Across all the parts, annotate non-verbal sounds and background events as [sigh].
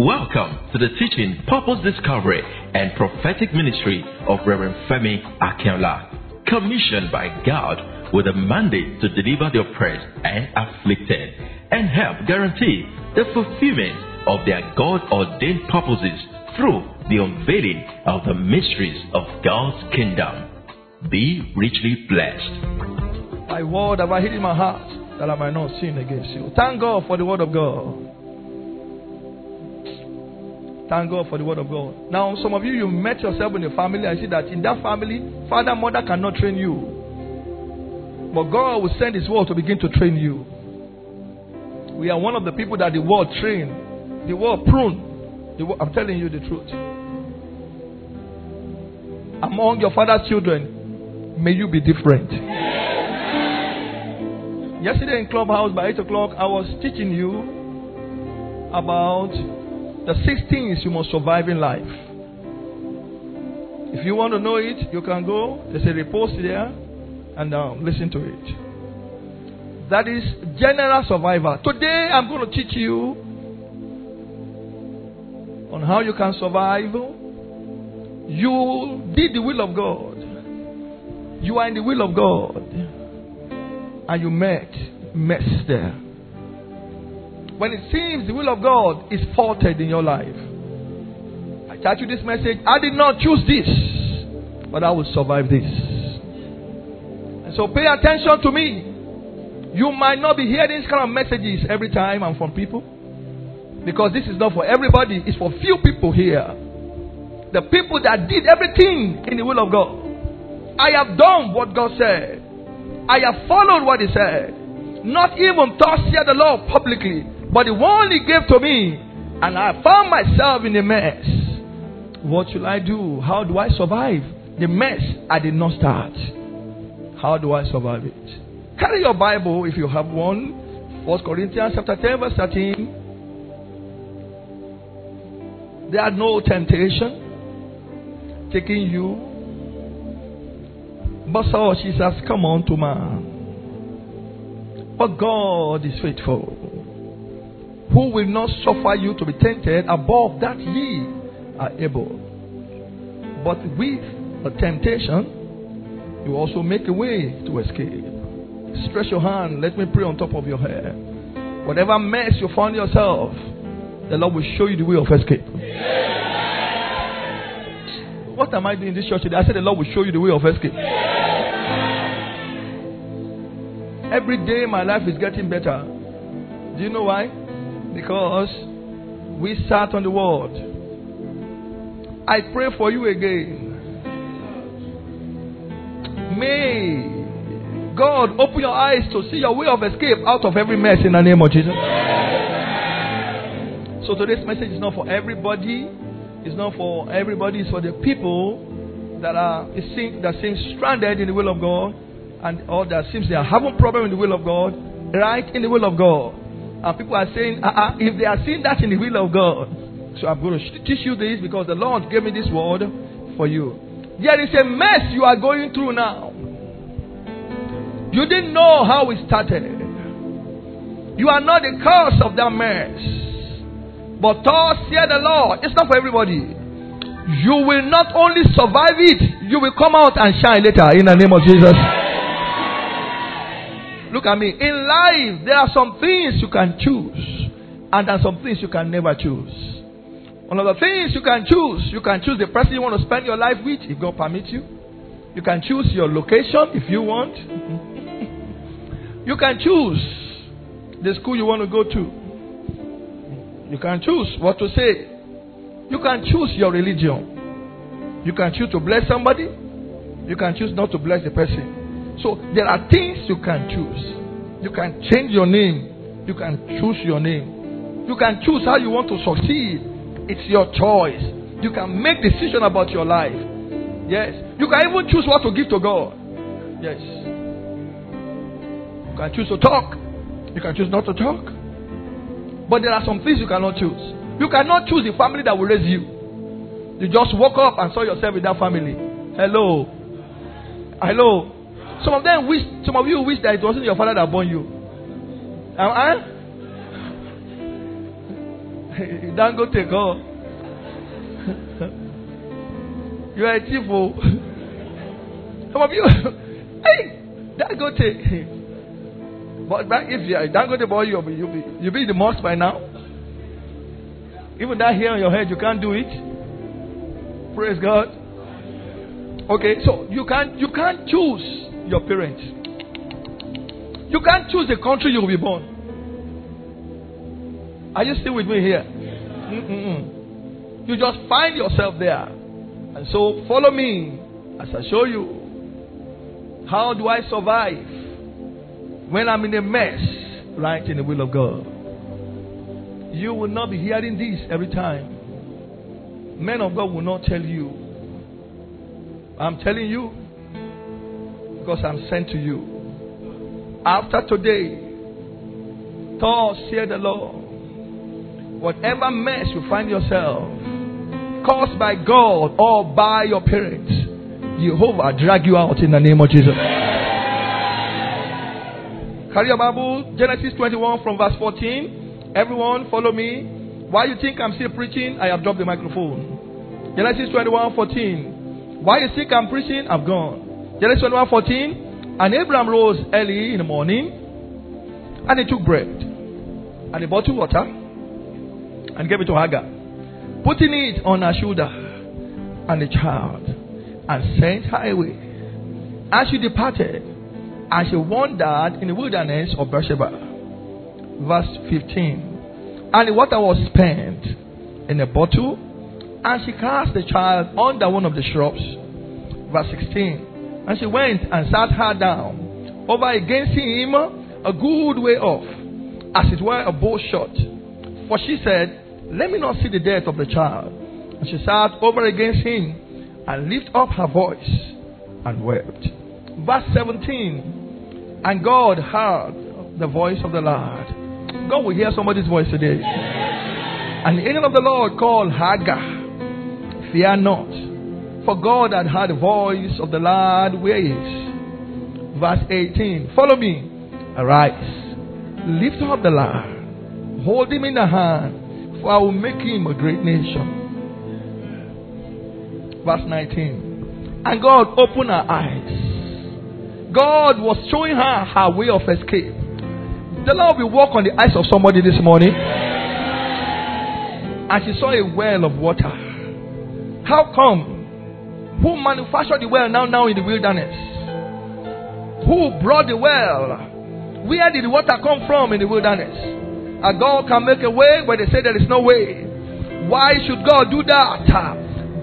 Welcome to the teaching, purpose discovery, and prophetic ministry of Reverend Femi Akinola, commissioned by God with a mandate to deliver the oppressed and afflicted and help guarantee the fulfillment of their God ordained purposes through the unveiling of the mysteries of God's kingdom. Be richly blessed. Thy word have I hid in my heart that I might not sin against you. Thank God for the word of God. Thank God for the word of God. Now, some of you, you met yourself in a family. I see that in that family, father, mother cannot train you. But God will send His word to begin to train you. We are one of the people that the word train, the word prune. The word, I'm telling you the truth. Among your father's children, may you be different. Yesterday in Clubhouse by 8 o'clock, I was teaching you about the six things you must survive in life. If you want to know it, you can go. There's a repost there and um, listen to it. That is general survival. Today I'm going to teach you on how you can survive. You did the will of God. You are in the will of God. And you met mess there. When it seems the will of God is faulted in your life. I tell you this message. I did not choose this, but I will survive this. And so pay attention to me. You might not be hearing these kind of messages every time I'm from people. Because this is not for everybody, it's for few people here. The people that did everything in the will of God. I have done what God said. I have followed what He said. Not even thus said the Lord publicly, but the one He gave to me, and I found myself in a mess. What should I do? How do I survive the mess I did not start? How do I survive it? Carry your Bible if you have one. First Corinthians chapter 10, verse 13. There are no temptation taking you, but so Jesus, come on to man. But God is faithful, who will not suffer you to be tempted above that ye are able. But with the temptation, you also make a way to escape. Stretch your hand. Let me pray on top of your head. Whatever mess you find yourself, the Lord will show you the way of escape. What am I doing in this church today? I said the Lord will show you the way of escape. Every day my life is getting better. Do you know why? Because we sat on the word. I pray for you again. May God open your eyes to see your way of escape out of every mess in the name of Jesus. So today's message is not for everybody. It's not for everybody. It's for the people that are that seem stranded in the will of God, and or that seems they are having problem in the will of God, right in the will of God. And people are saying, uh-uh, if they are seeing that in the will of God, so I'm going to teach you this because the Lord gave me this word for you. There is a mess you are going through now. You didn't know how it started. You are not the cause of that mess. But thus hear the Lord, it's not for everybody. You will not only survive it, you will come out and shine later in the name of Jesus. Look at me. In life, there are some things you can choose, and there are some things you can never choose. One of the things you can choose, you can choose the person you want to spend your life with, if God permits you. You can choose your location if you want. [laughs] you can choose the school you want to go to. You can choose what to say. You can choose your religion. You can choose to bless somebody. You can choose not to bless the person. So there are things you can choose. You can change your name. You can choose your name. You can choose how you want to succeed. It's your choice. You can make decision about your life. Yes. You can even choose what to give to God. Yes. You can choose to talk. You can choose not to talk. But there are some things you cannot choose. You cannot choose the family that will raise you. You just woke up and saw yourself in that family. Hello. Hello. Some of them wish some of you wish that it wasn't your father that born you. Uh-huh. [laughs] Don't go take [laughs] off. you are a thief, oh. [laughs] Some of you, hey, don't go take. But if you are don't go to boy, you'll be you'll be you'll be in the mosque by now. Even that hair on your head, you can't do it. Praise God. Okay, so you can't you can't choose your parents. You can't choose the country you will be born. Are you still with me here? Mm-mm-mm. You just find yourself there. And so follow me as I show you. How do I survive when I'm in a mess right in the will of God? You will not be hearing this every time. Men of God will not tell you. I'm telling you because I'm sent to you. After today, thus said the Lord, whatever mess you find yourself, caused by God or by your parents, Jehovah drag you out in the name of Jesus. Carry your Bible, Genesis 21 from verse 14. Everyone, follow me. Why you think I'm still preaching? I have dropped the microphone. Genesis 21 14. Why you think I'm preaching? I've gone. Genesis 21 14. And Abraham rose early in the morning and he took bread and he bought bottled water and gave it to Hagar, putting it on her shoulder and the child and sent her away. And she departed and she wandered in the wilderness of Beersheba. Verse 15. And the water was spent in a bottle and she cast the child under one of the shrubs. Verse 16. And she went and sat her down over against him a good way off, as it were a bow shot. For she said, Let me not see the death of the child. And she sat over against him and lifted up her voice and wept. Verse 17. And God heard the voice of the Lord. God will hear somebody's voice today. And the angel of the Lord called Hagar, Fear not for God had heard the voice of the Lord where is. Verse 18. Follow me. Arise. Lift up the Lord. Hold him in the hand. For I will make him a great nation. Verse 19. And God opened her eyes. God was showing her her way of escape. The Lord will walk on the eyes of somebody this morning. And she saw a well of water. How come who manufactured the well now, now in the wilderness? Who brought the well? Where did the water come from in the wilderness? A God can make a way where they say there is no way. Why should God do that?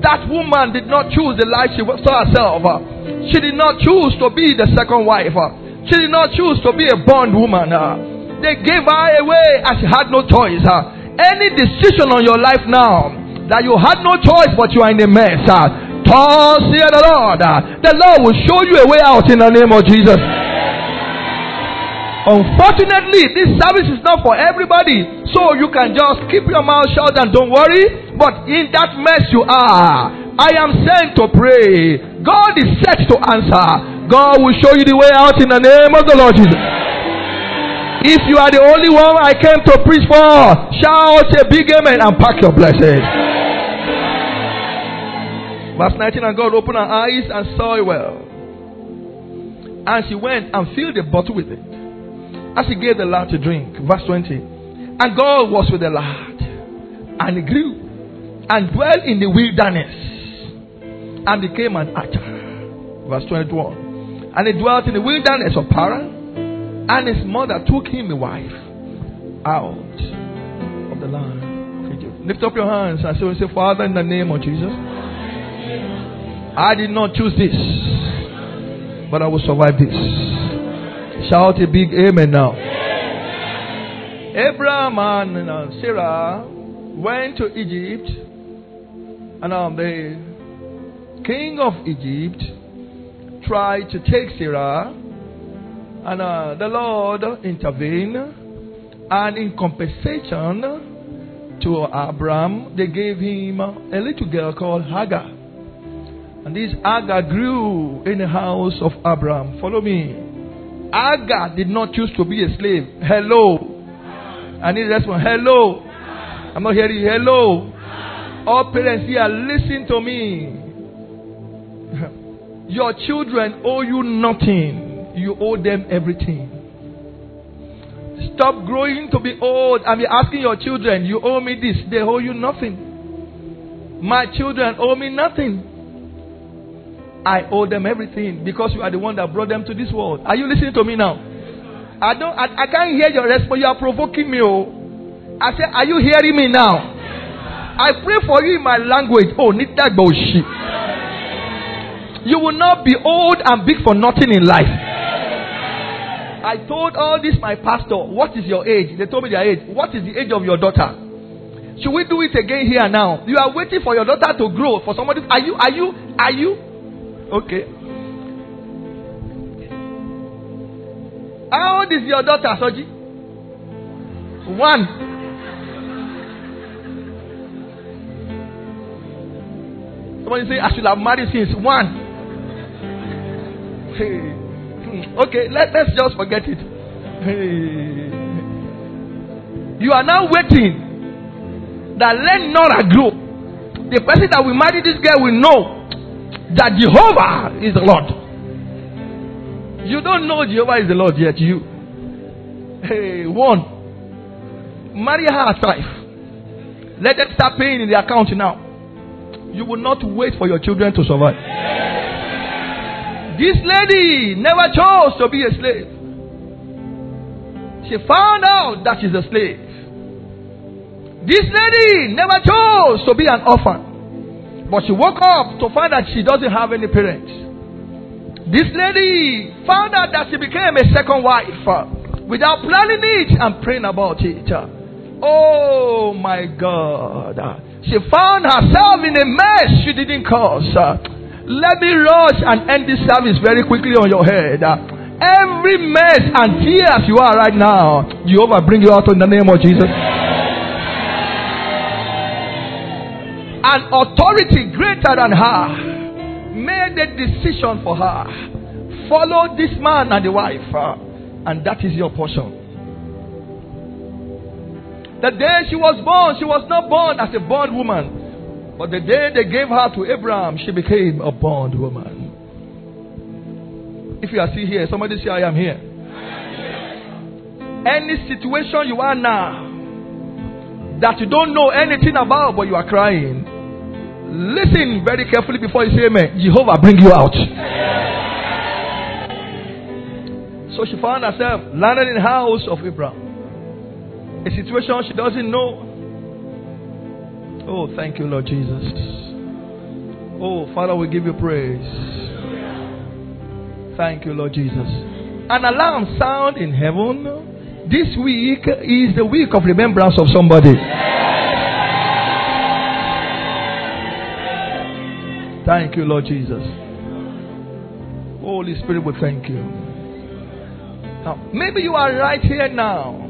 That woman did not choose the life she saw herself. She did not choose to be the second wife. She did not choose to be a bond woman. They gave her away and she had no choice. Any decision on your life now that you had no choice but you are in a mess. Thus the Lord. The Lord will show you a way out in the name of Jesus. Unfortunately, this service is not for everybody. So you can just keep your mouth shut and don't worry. But in that mess you are, I am sent to pray. God is set to answer. God will show you the way out in the name of the Lord Jesus. If you are the only one I came to preach for, shout a big amen and pack your blessings. Verse 19 And God opened her eyes and saw it well. And she went and filled the bottle with it. And she gave the lad to drink. Verse 20. And God was with the lad. And he grew and dwelt in the wilderness and became an archer. Verse 21. And he dwelt in the wilderness of Paran. And his mother took him a wife out of the land. Lift up your hands and say, Father, in the name of Jesus. I did not choose this, but I will survive this. Shout a big amen now. Abraham and uh, Sarah went to Egypt, and um, the king of Egypt tried to take Sarah, and uh, the Lord intervened, and in compensation to Abraham, they gave him a little girl called Hagar. And this Agar grew in the house of Abraham. Follow me. Agar did not choose to be a slave. Hello. I need this one. Hello. I'm not hearing you. Hello. All parents here, listen to me. [laughs] Your children owe you nothing, you owe them everything. Stop growing to be old be asking your children, You owe me this. They owe you nothing. My children owe me nothing. I owe them everything because you are the one that brought them to this world. Are you listening to me now? I don't I, I can't hear your response. You are provoking me. Oh. I said, Are you hearing me now? I pray for you in my language. Oh, bullshit. You will not be old and big for nothing in life. I told all this my pastor, what is your age? They told me their age. What is the age of your daughter? Should we do it again here now? You are waiting for your daughter to grow for somebody. Are you, are you, are you? Okay. How old is your daughter, Soji? One. Somebody say, I should have married since one. Hey. Hmm. Okay, let, let's just forget it. Hey. You are now waiting that let Nora grow. The person that will marry this girl will know that Jehovah is the Lord. You don't know Jehovah is the Lord yet, you. Hey, one. Marry her as wife. Let them start paying in the account now. You will not wait for your children to survive. This lady never chose to be a slave. She found out that she's a slave. This lady never chose to be an orphan. But she woke up to find that she doesn't have any parents. This lady found out that she became a second wife uh, without planning it and praying about it. Oh my God. She found herself in a mess she didn't cause. Let me rush and end this service very quickly on your head. Every mess and tears you are right now, Jehovah bring you out in the name of Jesus. An authority greater than her made a decision for her. Follow this man and the wife, uh, and that is your portion. The day she was born, she was not born as a born woman. But the day they gave her to Abraham, she became a bond woman. If you are still here, somebody say, I am here. Any situation you are now that you don't know anything about, but you are crying, listen very carefully before you say amen. Jehovah bring you out. So she found herself landed in the house of Abraham a situation she doesn't know. Oh, thank you, Lord Jesus. Oh, Father, we give you praise. Thank you, Lord Jesus. An alarm sound in heaven. This week is the week of remembrance of somebody. Thank you, Lord Jesus. Holy Spirit, we thank you. Now, maybe you are right here now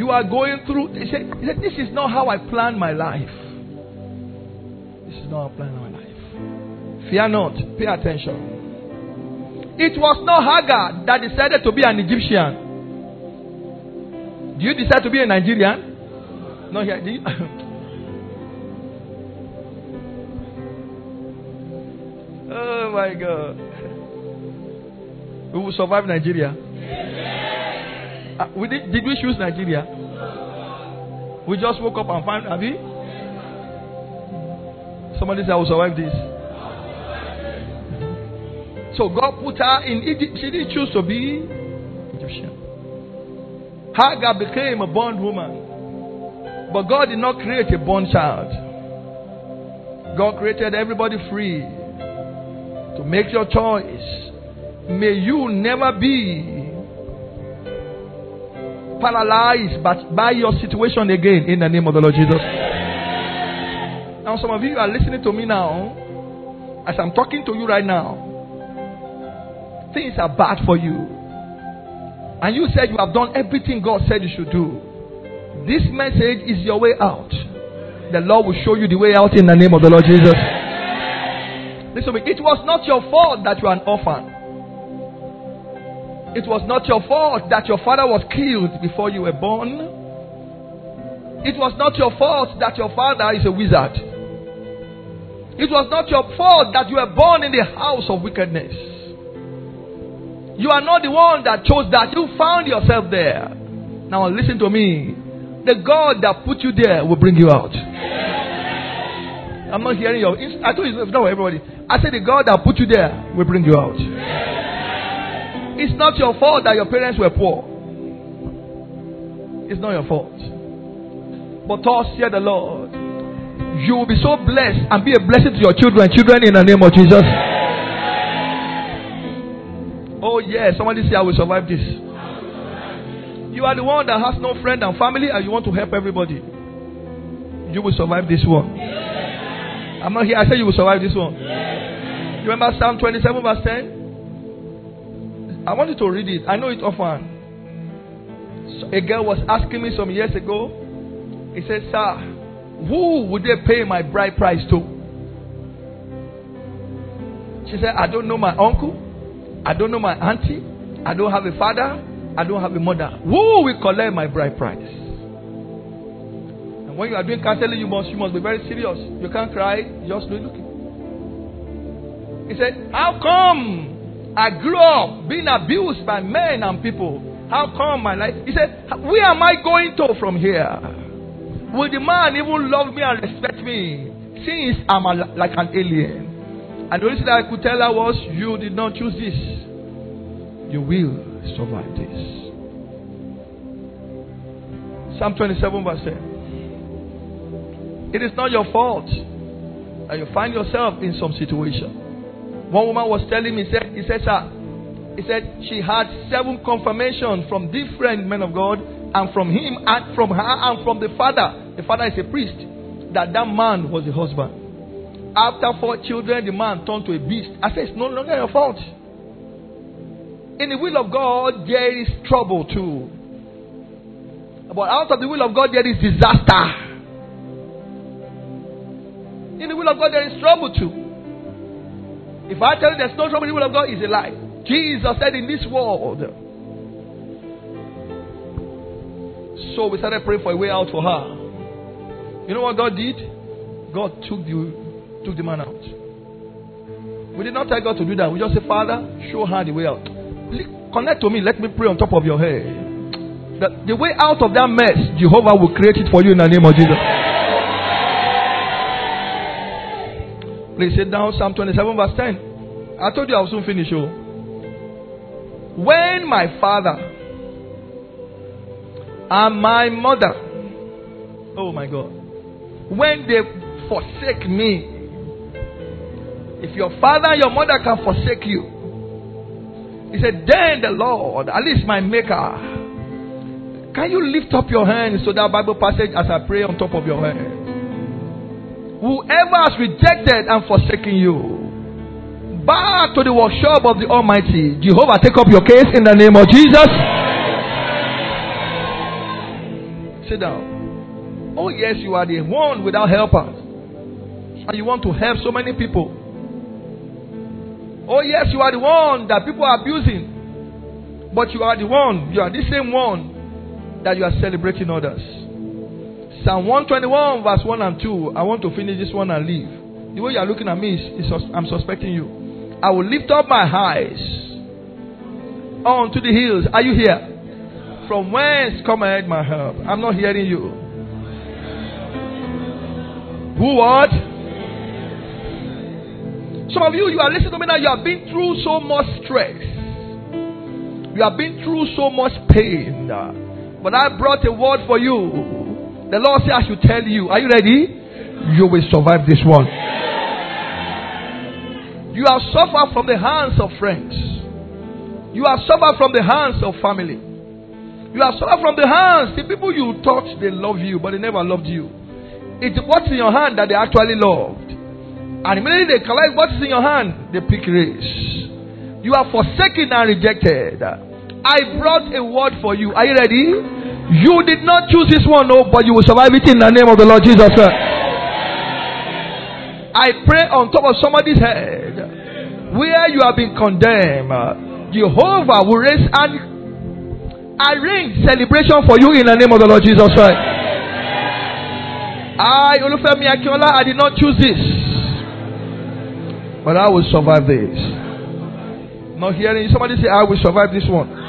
you are going through. He said, This is not how I planned my life. This is not how I planned my life. Fear not. Pay attention. It was not Hagar that decided to be an Egyptian. Do you decide to be a Nigerian? No, here. [laughs] oh my God. We will survive Nigeria. Uh, we did, did we choose Nigeria? We just woke up and found, have you? Somebody said, I will survive this. So God put her in Egypt. She didn't choose to be Egyptian. Hagar became a bond woman. But God did not create a bond child. God created everybody free to make your choice. May you never be paralyzed but by your situation again in the name of the Lord Jesus. Now, some of you are listening to me now as I'm talking to you right now. Things are bad for you. And you said you have done everything God said you should do. This message is your way out. The Lord will show you the way out in the name of the Lord Jesus. Listen, to me. it was not your fault that you are an orphan. It was not your fault that your father was killed before you were born. It was not your fault that your father is a wizard. It was not your fault that you were born in the house of wickedness. You are not the one that chose that. You found yourself there. Now listen to me. The God that put you there will bring you out. I'm not hearing your. I told you it's not for everybody. I said the God that put you there will bring you out. It's not your fault that your parents were poor. It's not your fault. But thus hear the Lord. You will be so blessed and be a blessing to your children, children in the name of Jesus. Oh yes, somebody say I will survive this. You are the one that has no friend and family and you want to help everybody. You will survive this one. I'm not here. I said you will survive this one. You remember Psalm 27 verse 10? I want you to read it. I know it often. A girl was asking me some years ago. He said, Sir, who would they pay my bride price to? She said, I don't know my uncle. I don't know my auntie. I don't have a father. I don't have a mother. Who will collect my bride price? When you are doing counseling, you must you must be very serious. You can't cry, just look looking. He said, How come I grew up being abused by men and people? How come my life? He said, Where am I going to from here? Will the man even love me and respect me since I'm a, like an alien? And the only thing I could tell her was, You did not choose this. You will survive this. Psalm 27, verse 10. It is not your fault that you find yourself in some situation. One woman was telling me, said, he said, sir, he said she had seven confirmations from different men of God and from him and from her and from the father. The father is a priest. That that man was the husband. After four children, the man turned to a beast. I said, it's no longer your fault. In the will of God, there is trouble too. But out of the will of God, there is disaster. In the will of God, there is trouble too. If I tell you there's no trouble in the will of God, it's a lie. Jesus said, In this world, So we started praying for a way out for her. You know what God did? God took the took the man out. We did not tell God to do that. We just said, Father, show her the way out. Connect to me. Let me pray on top of your head. That the way out of that mess, Jehovah will create it for you in the name of Jesus. Please sit down. Psalm 27, verse 10. I told you I will soon finish. Oh. When my father and my mother. Oh my God. When they forsake me, if your father and your mother can forsake you, he said, then the Lord, at least my maker. Can you lift up your hands so that Bible passage as I pray on top of your head? Whoever has rejected and forsaken you, back to the workshop of the Almighty. Jehovah, take up your case in the name of Jesus. Sit down. Oh, yes, you are the one without helpers. And you want to help so many people. Oh, yes, you are the one that people are abusing. But you are the one, you are the same one that you are celebrating others. Psalm 121, verse 1 and 2. I want to finish this one and leave. The way you are looking at me is, is I'm suspecting you. I will lift up my eyes onto the hills. Are you here? From whence cometh my help? I'm not hearing you. Who what? Some of you, you are listening to me now. You have been through so much stress. You have been through so much pain. But I brought a word for you. The Lord said, I should tell you. Are you ready? You will survive this one. You have suffered from the hands of friends. You have suffered from the hands of family. You are suffered from the hands. The people you thought they love you, but they never loved you. It's what's in your hand that they actually loved. And immediately they collect what's in your hand, they pick race. You are forsaken and rejected. I brought a word for you. Are you ready? You did not choose this one, no, but you will survive it in the name of the Lord Jesus Christ. I pray on top of somebody's head where you have been condemned. Jehovah will raise and arrange celebration for you in the name of the Lord Jesus Christ. I, Olufemi Akinola, I did not choose this. But I will survive this. Not hearing somebody say, I will survive this one.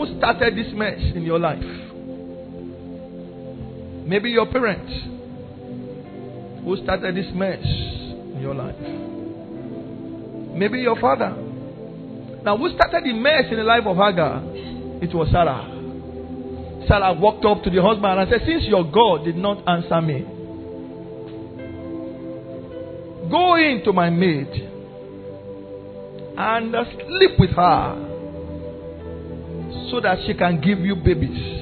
Who started this mess in your life? Maybe your parents. Who started this mess in your life? Maybe your father. Now, who started the mess in the life of Hagar? It was Sarah. Sarah walked up to the husband and said, Since your God did not answer me, go in to my maid and sleep with her so that she can give you babies.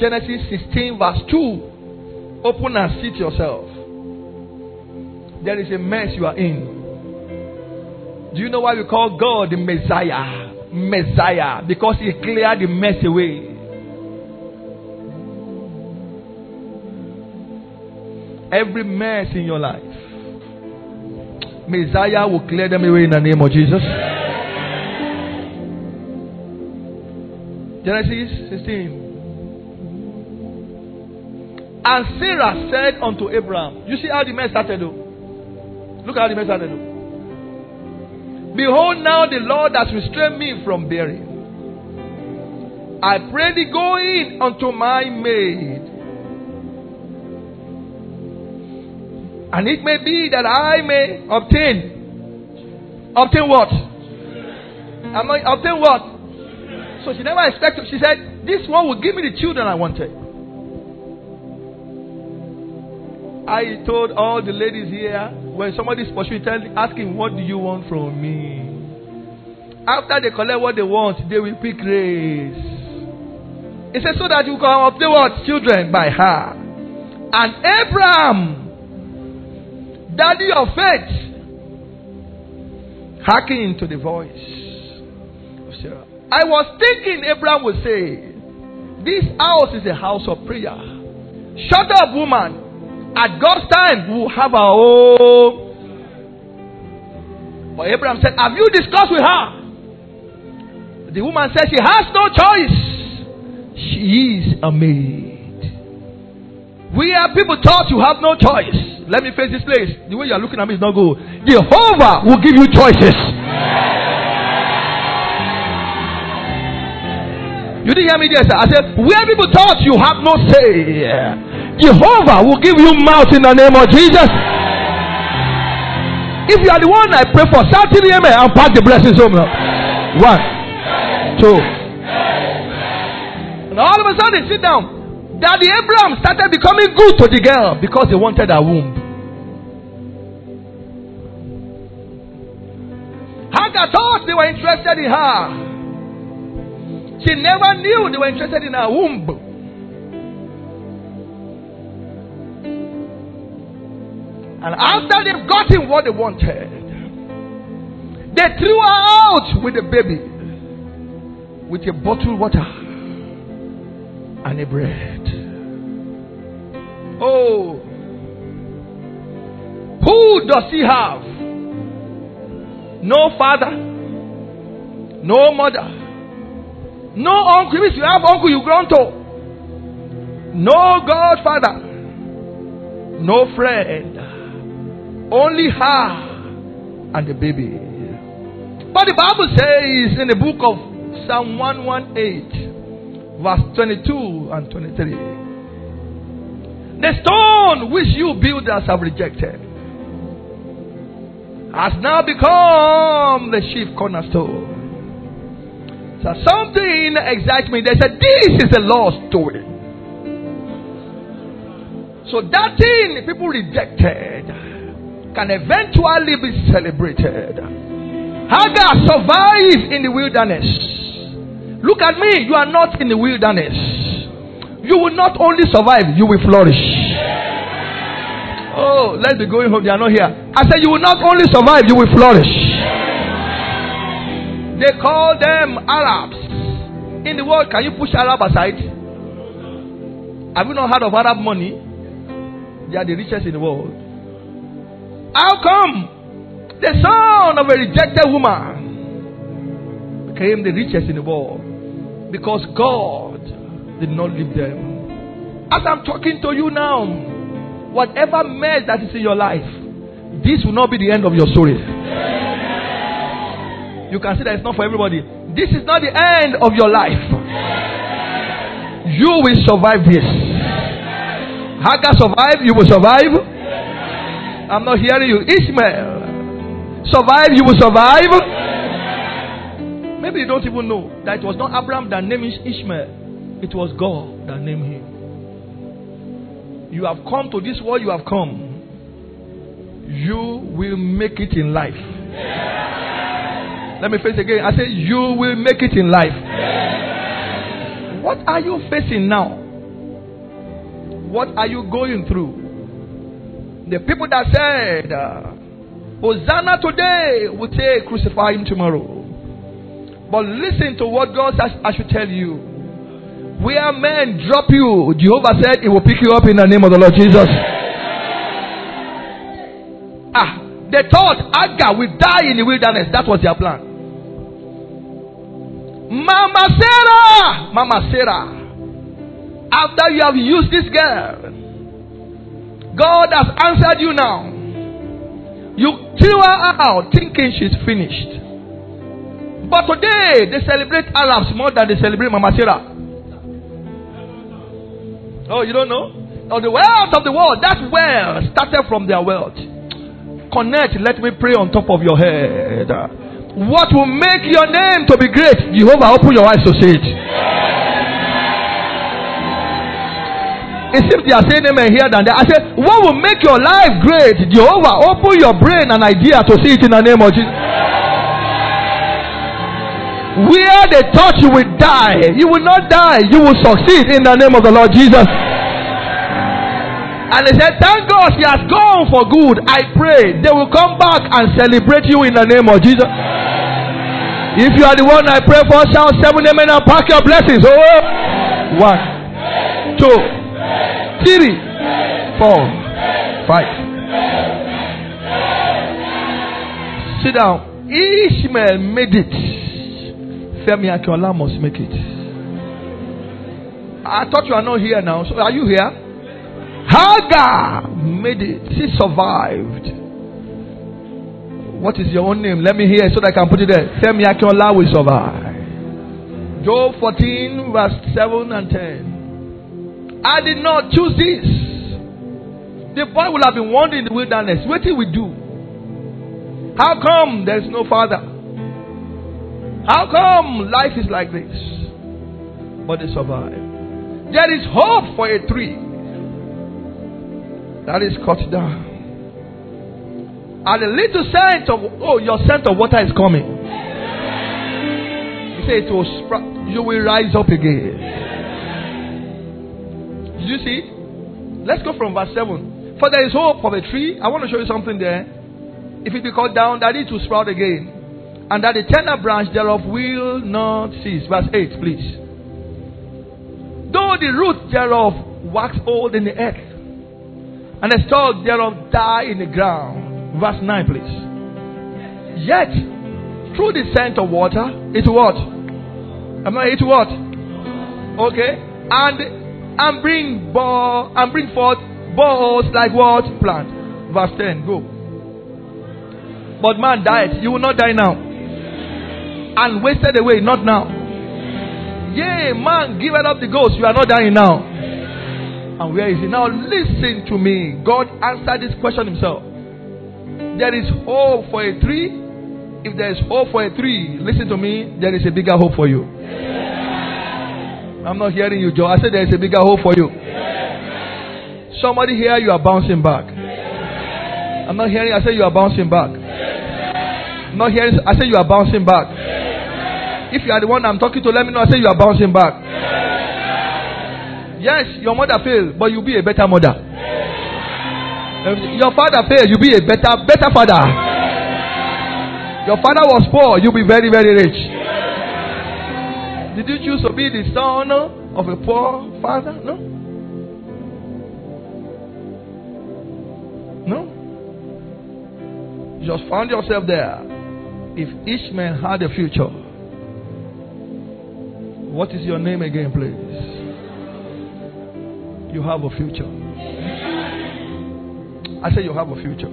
Genesis 16, verse 2. Open and seat yourself. There is a mess you are in. Do you know why we call God the Messiah? Messiah. Because He cleared the mess away. Every mess in your life, Messiah will clear them away in the name of Jesus. Genesis 16. And Sarah said unto Abraham, You see how the mess started, though? Look at how the mess started, though. Behold, now the Lord has restrained me from bearing. I pray thee, go in unto my maid. And it may be that I may obtain. Obtain what? Am I obtain what? So she never expected. She said, This one will give me the children I wanted. I told all the ladies here when somebody is pursuing, asking, What do you want from me? After they collect what they want, they will pick grace. He said, So that you can obtain what? Children by her. And Abraham, daddy of faith, hearkening to the voice. I was thinking Abraham would say, This house is a house of prayer. Shut up, woman. At God's time, we'll have our own. But Abraham said, Have you discussed with her? The woman said she has no choice. She is a maid. We are people taught you have no choice. Let me face this place. The way you are looking at me is not good. Jehovah will give you choices. You didn't hear me there. I said, where people taught you have no say. Jehovah will give you mouth in the name of Jesus. If you are the one I pray for, shout to the amen and pass the blessings home now. One, two. And all of a sudden, sit down. Daddy Abraham started becoming good to the girl because he wanted a womb. Hagar thought they were interested in her. She never knew they were interested in her womb. And after they've gotten what they wanted, they threw her out with the baby with a bottled water and a bread. Oh, who does he have? No father, no mother, no uncle. If you have uncle, you grown to. No godfather, no friend. Only her and the baby. But the Bible says in the book of Psalm 118, verse 22 and 23, the stone which you builders have rejected has now become the chief cornerstone. So something excites me. They said, This is a lost story. So that thing people rejected can eventually be celebrated. Hagar survived in the wilderness. Look at me, you are not in the wilderness. You will not only survive, you will flourish. Oh, let's be going home. They are not here. I said, You will not only survive, you will flourish. They call them Arabs. In the world, can you push Arab aside? Have you not heard of Arab money? They are the richest in the world. How come the son of a rejected woman became the richest in the world? Because God did not leave them. As I'm talking to you now, whatever mess that is in your life, this will not be the end of your story. You can see that it's not for everybody. This is not the end of your life. You will survive this. Hagar survive, you will survive. I'm not hearing you. Ishmael, survive, you will survive. Maybe you don't even know that it was not Abraham that named Ishmael, it was God that named him. You have come to this world, you have come. You will make it in life. Let me face again. I say, You will make it in life. What are you facing now? What are you going through? The people that said, uh, Hosanna today will say, Crucify him tomorrow. But listen to what God says I should tell you. Where men drop you, Jehovah said he will pick you up in the name of the Lord Jesus. Ah, they thought Agar will die in the wilderness. That was their plan. Mama Sarah, Mama Sarah, after you have used this girl, God has answered you now. You threw her out thinking she's finished. But today they celebrate Arabs more than they celebrate Mama Sarah. Oh, you don't know? Oh, the wealth of the world, that wealth started from their wealth. Connect, let me pray on top of your head. What will make your name to be great? Jehovah, open your eyes to see it. It seems they are saying amen here than there. I say, what will make your life great? Jehovah, open your brain and idea to see it in the name of Jesus. Where they thought you would die, you will not die. You will succeed in the name of the Lord Jesus. And they said, Thank God he has gone for good. I pray they will come back and celebrate you in the name of Jesus. If you are the one I pray for, shout seven amen and pack your blessings. Oh, one, two, three, four, five. Sit down. Ishmael made it. Femi Akinola must make it. I thought you are not here now. So are you here? Hagar made it. She survived. What is your own name? Let me hear so that I can put it there. Femi Akinola will survive. Job 14, verse 7 and 10. I did not choose this. The boy will have been wandering in the wilderness. What did we do? How come there's no father? How come life is like this? But they survive. There is hope for a tree that is cut down. And a little scent of oh, your scent of water is coming. He said it will sprout. You will rise up again. Did you see? Let's go from verse 7. For there is hope for the tree. I want to show you something there. If it be cut down, that it will sprout again and that the tender branch thereof will not cease. Verse 8, please. Though the root thereof wax old in the earth, and the stalk thereof die in the ground. Verse 9, please. Yet, through the scent of water, it what? Am I it what? Okay. And and bring and bring forth balls like what? Plant. Verse 10. Go. But man died. You will not die now and wasted away, not now. Yea, man, give it up the ghost. You are not dying now. And where is he? Now listen to me. God answered this question himself. There is hope for a tree. If there is hope for a tree, listen to me, there is a bigger hope for you. I'm not hearing you, Joe. I said there is a bigger hope for you. Somebody here, you are bouncing back. I'm not hearing. I said you are bouncing back. I'm not hearing. I said you are bouncing back. If you are the one I'm talking to, let me know. I say you are bouncing back. Yes, your mother failed, but you'll be a better mother. Your father failed, you'll be a better, better father. Your father was poor, you'll be very, very rich. Did you choose to be the son of a poor father? No. No. You just found yourself there. If each man had a future, what is your name again, please? You have a future. I say you have a future.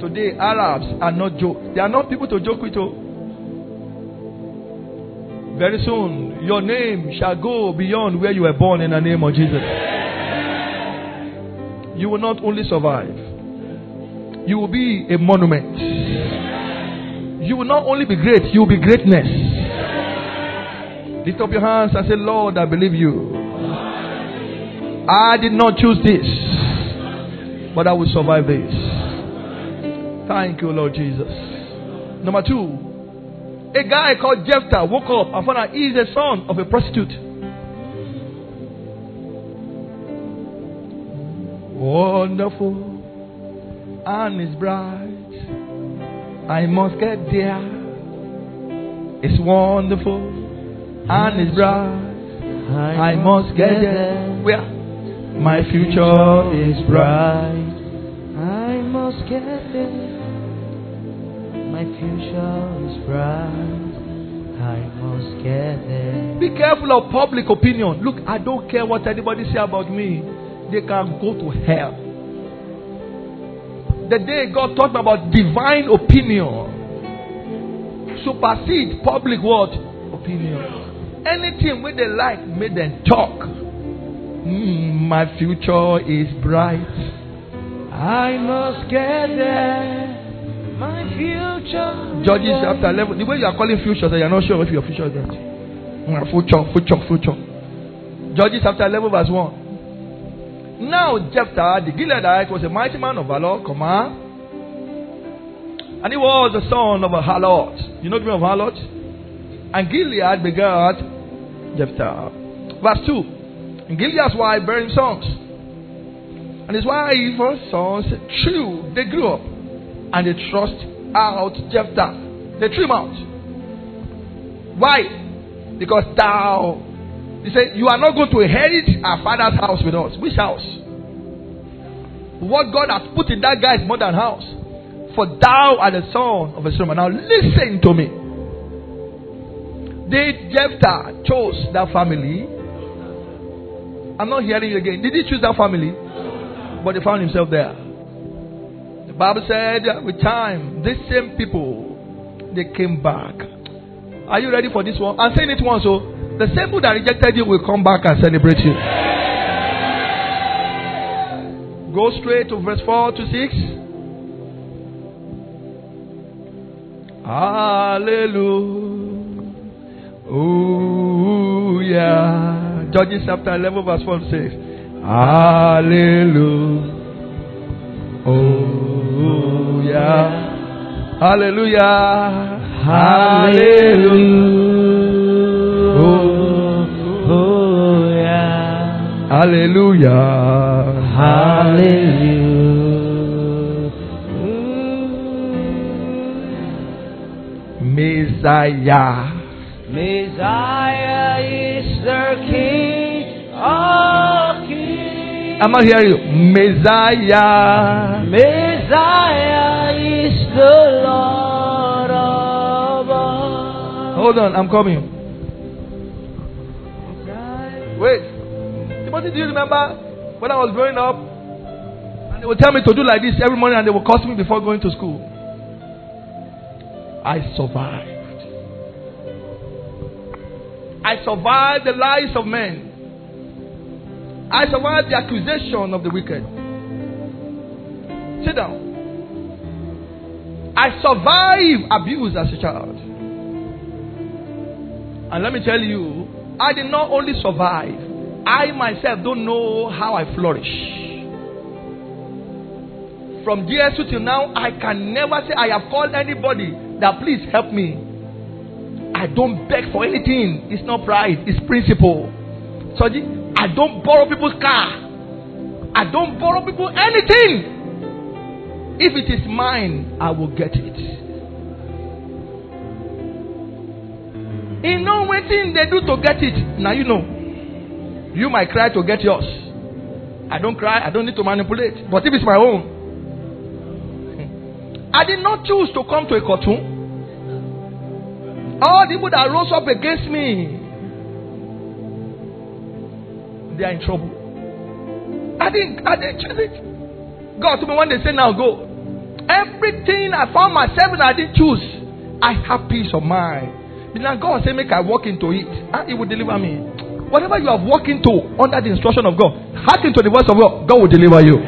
Today, Arabs are not joke. They are not people to joke with. Oh. Very soon, your name shall go beyond where you were born in the name of Jesus. You will not only survive, you will be a monument. You will not only be great, you will be greatness. Lift up your hands and say, Lord, I believe you. I did not choose this, but I will survive this. Thank you, Lord Jesus. Number two, a guy called Jephthah woke up and found out he is the son of a prostitute. Wonderful and his bright. I must get there. It's wonderful and it's bright. I must get there. Where? My future is bright. I must get there my future is bright. I must get there. Be careful of public opinion. Look, I don't care what anybody say about me. They can go to hell. The day God talked about divine opinion, supersede public what opinion. Anything where they like, make them talk. Mm, my future is bright. I must get there. My future. Judges chapter 11. The way you are calling future, you are not sure if your future is that. Mm, future, future, future. Judges chapter 11, verse 1. Now Jephthah, the Gileadite, was a mighty man of valor, comma, and he was the son of a harlot. You know the name of harlot? And Gilead begat Jephthah. Verse 2. Gilead's wife bearing sons. And his wife sons, true, they grew up and they thrust out Jephthah. They threw him out. Why? Because thou, he said, you are not going to inherit our father's house with us. Which house? What God has put in that guy's modern house. For thou art the son of a servant. Now listen to me. Did Jephthah chose that family? I'm not hearing you again. Did he choose that family? But he found himself there. The Bible said, uh, with time, these same people, they came back. Are you ready for this one? I'm saying it once, so the same people that rejected you will come back and celebrate you. Go straight to verse 4 to 6. Hallelujah. Judges chapter 11, verse 4 to 6. Hallelujah. Hallelujah. Hallelujah. Hallelujah. Hallelujah. Hallelujah. Messiah. Messiah is the King of kings. I'm not hearing you. Messiah. Messiah is the Lord of all. Hold on, I'm coming. Wait. Timothy, do you remember when I was growing up? And they would tell me to do like this every morning and they would curse me before going to school. I survived. I survived the lies of men. I survived the accusation of the wicked. Sit down. I survived abuse as a child. And let me tell you, I did not only survive, I myself don't know how I flourish. From GSU till now, I can never say I have called anybody that please help me. I don't beg for anything. It's not pride, it's principle. So I don't borrow people's car. I don't borrow people anything. If it is mine, I will get it. In no waiting they do to get it. Now you know. You might cry to get yours. I don't cry, I don't need to manipulate. But if it's my own, [laughs] I did not choose to come to a cartoon. All the people that rose up against me, they are in trouble. I didn't, I didn't choose it. God told me when they say now go. Everything I found myself in, I didn't choose. I have peace of mind. Now God say make I walk into it, and He will deliver me. Whatever you have walked into under the instruction of God, hearken to the voice of God. God will deliver you.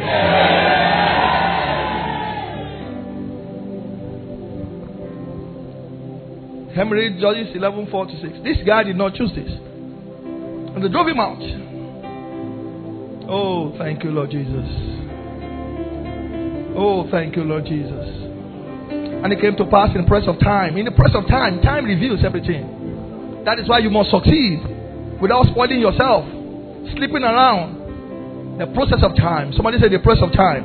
Henry Judges 11 4 to 6. This guy did not choose this. And they drove him out. Oh, thank you, Lord Jesus. Oh, thank you, Lord Jesus. And it came to pass in the press of time. In the press of time, time reveals everything. That is why you must succeed without spoiling yourself, sleeping around. The process of time. Somebody said the press of time.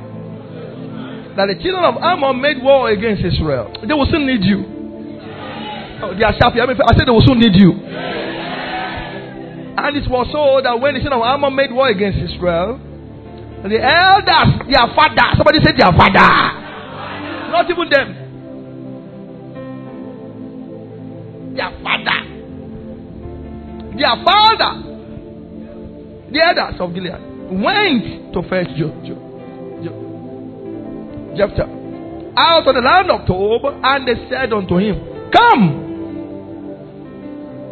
That the children of Ammon made war against Israel. They will still need you. Oh, they are sharp. I said they will soon need you. And it was so that when the son of Ammon made war against Israel, the elders, their father, somebody said their father, not even them, their father, their father, the elders of Gilead went to fetch Jephthah out of the land of Tob, and they said unto him, Come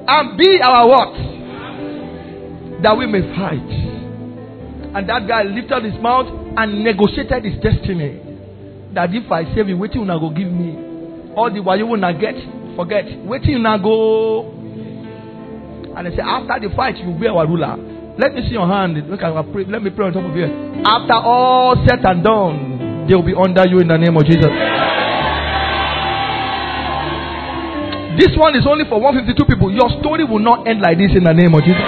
and be our what? That we may fight. And that guy lifted his mouth and negotiated his destiny. That if I save you, wait till you go give me. All the while you will not get, forget. Wait till you not go. And they say, after the fight, you will be our ruler. Let me see your hand. Look, I pray. Let me pray on top of you. After all said and done, they will be under you in the name of Jesus. This one is only for 152 people. Your story will not end like this in the name of Jesus.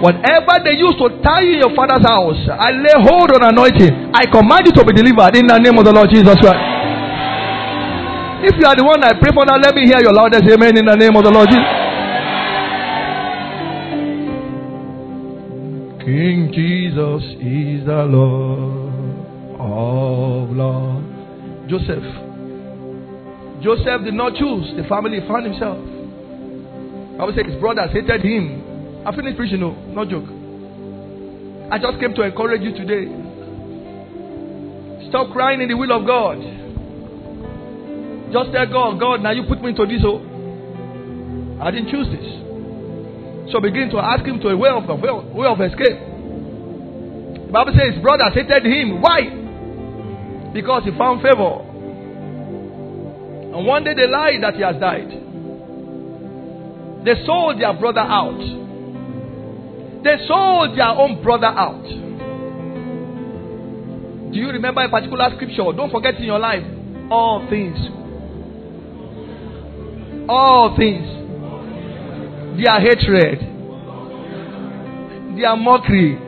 Whatever they used to tie you in your father's house, I lay hold on anointing. I command you to be delivered in the name of the Lord Jesus Christ. If you are the one I pray for now, let me hear your loudest amen in the name of the Lord Jesus. King Jesus is the Lord of Lord. Joseph. Joseph did not choose the family he found himself. I would say his brothers hated him. I finished preaching, no, no joke. I just came to encourage you today. Stop crying in the will of God. Just tell God, God, now you put me into this. Oh, I didn't choose this. So begin to ask him to a way of, way way of escape. The Bible says his brothers hated him. Why? Because he found favor. And one day they lied that he has died. They sold their brother out. They sold their own brother out. Do you remember a particular scripture? Don't forget in your life. All things. All things. Their hatred. Their mockery. [laughs]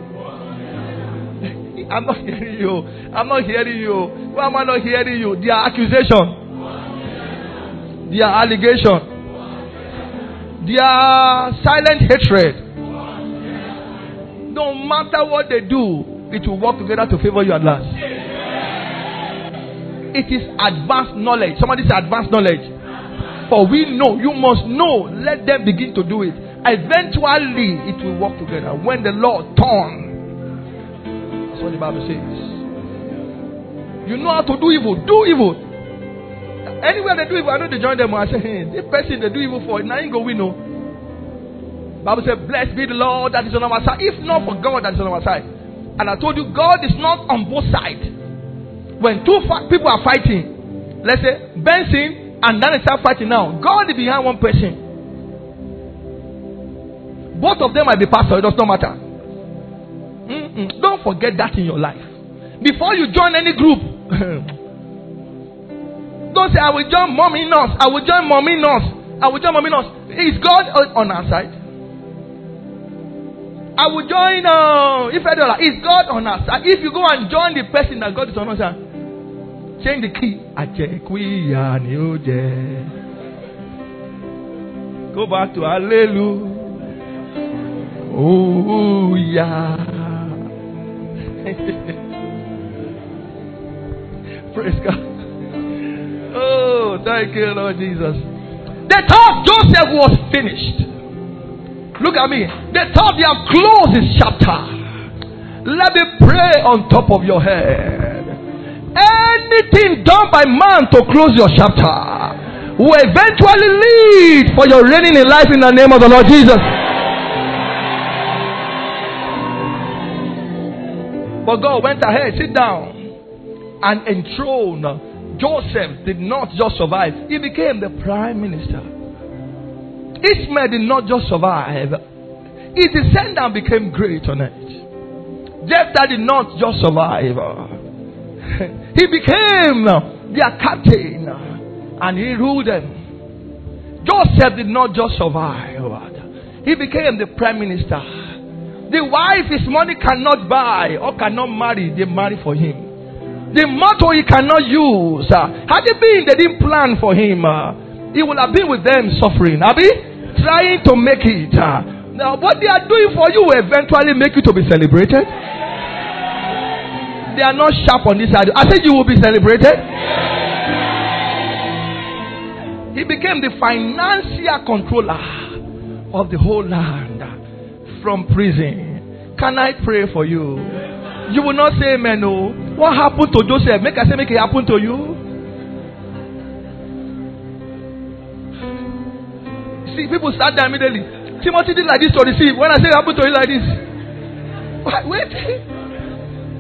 I'm not hearing you. I'm not hearing you. Why am I not hearing you? Their accusation. Their allegation. Their silent hatred. No matter what they do, it will work together to favor you at last. It is advanced knowledge. Somebody say advanced knowledge. For we know, you must know. Let them begin to do it. Eventually, it will work together. When the Lord turn, that's what the Bible says. You know how to do evil. Do evil. Anywhere they do evil, I know they join them. I say, hey, the person they do evil for, now you go we know. Bible says, Blessed be the Lord that is on our side. If not for God that is on our side. And I told you, God is not on both sides. When two fa- people are fighting, let's say Benson and then start fighting now, God is behind one person. Both of them might be pastor, it does not matter. Mm-mm. Don't forget that in your life. Before you join any group, [laughs] don't say, I will join mommy nurse, I will join mommy nurse, I will join mommy nurse. Is God on our side? I will join uh, if I do is God on our side? If you go and join the person that God is on our side, change the key. I check we are new. Go back to Hallelujah. Oh yeah. [laughs] Praise God. Oh, thank you, Lord Jesus. They thought Joseph was finished. Look at me. They thought they have closed this chapter. Let me pray on top of your head. Anything done by man to close your chapter will eventually lead for your reigning in life in the name of the Lord Jesus. But God went ahead, sit down, and enthroned. Joseph did not just survive, he became the prime minister. Ishmael did not just survive, his descendant became great on it. Jephthah did not just survive, [laughs] he became their captain and he ruled them. Joseph did not just survive, he became the prime minister. The wife his money cannot buy or cannot marry, they marry for him. The motto he cannot use. Uh, had it been they didn't plan for him, uh, he would have been with them suffering. Abi, trying to make it. Uh, now, what they are doing for you will eventually make you to be celebrated. They are not sharp on this side. I said you will be celebrated. He became the financial controller of the whole land from prison. Can I pray for you? You will not say amen. No. What happened to Joseph? Make I say, make it happen to you. See, people start there immediately. Timothy did like this to receive. When I say happen to you like this, [laughs] wait.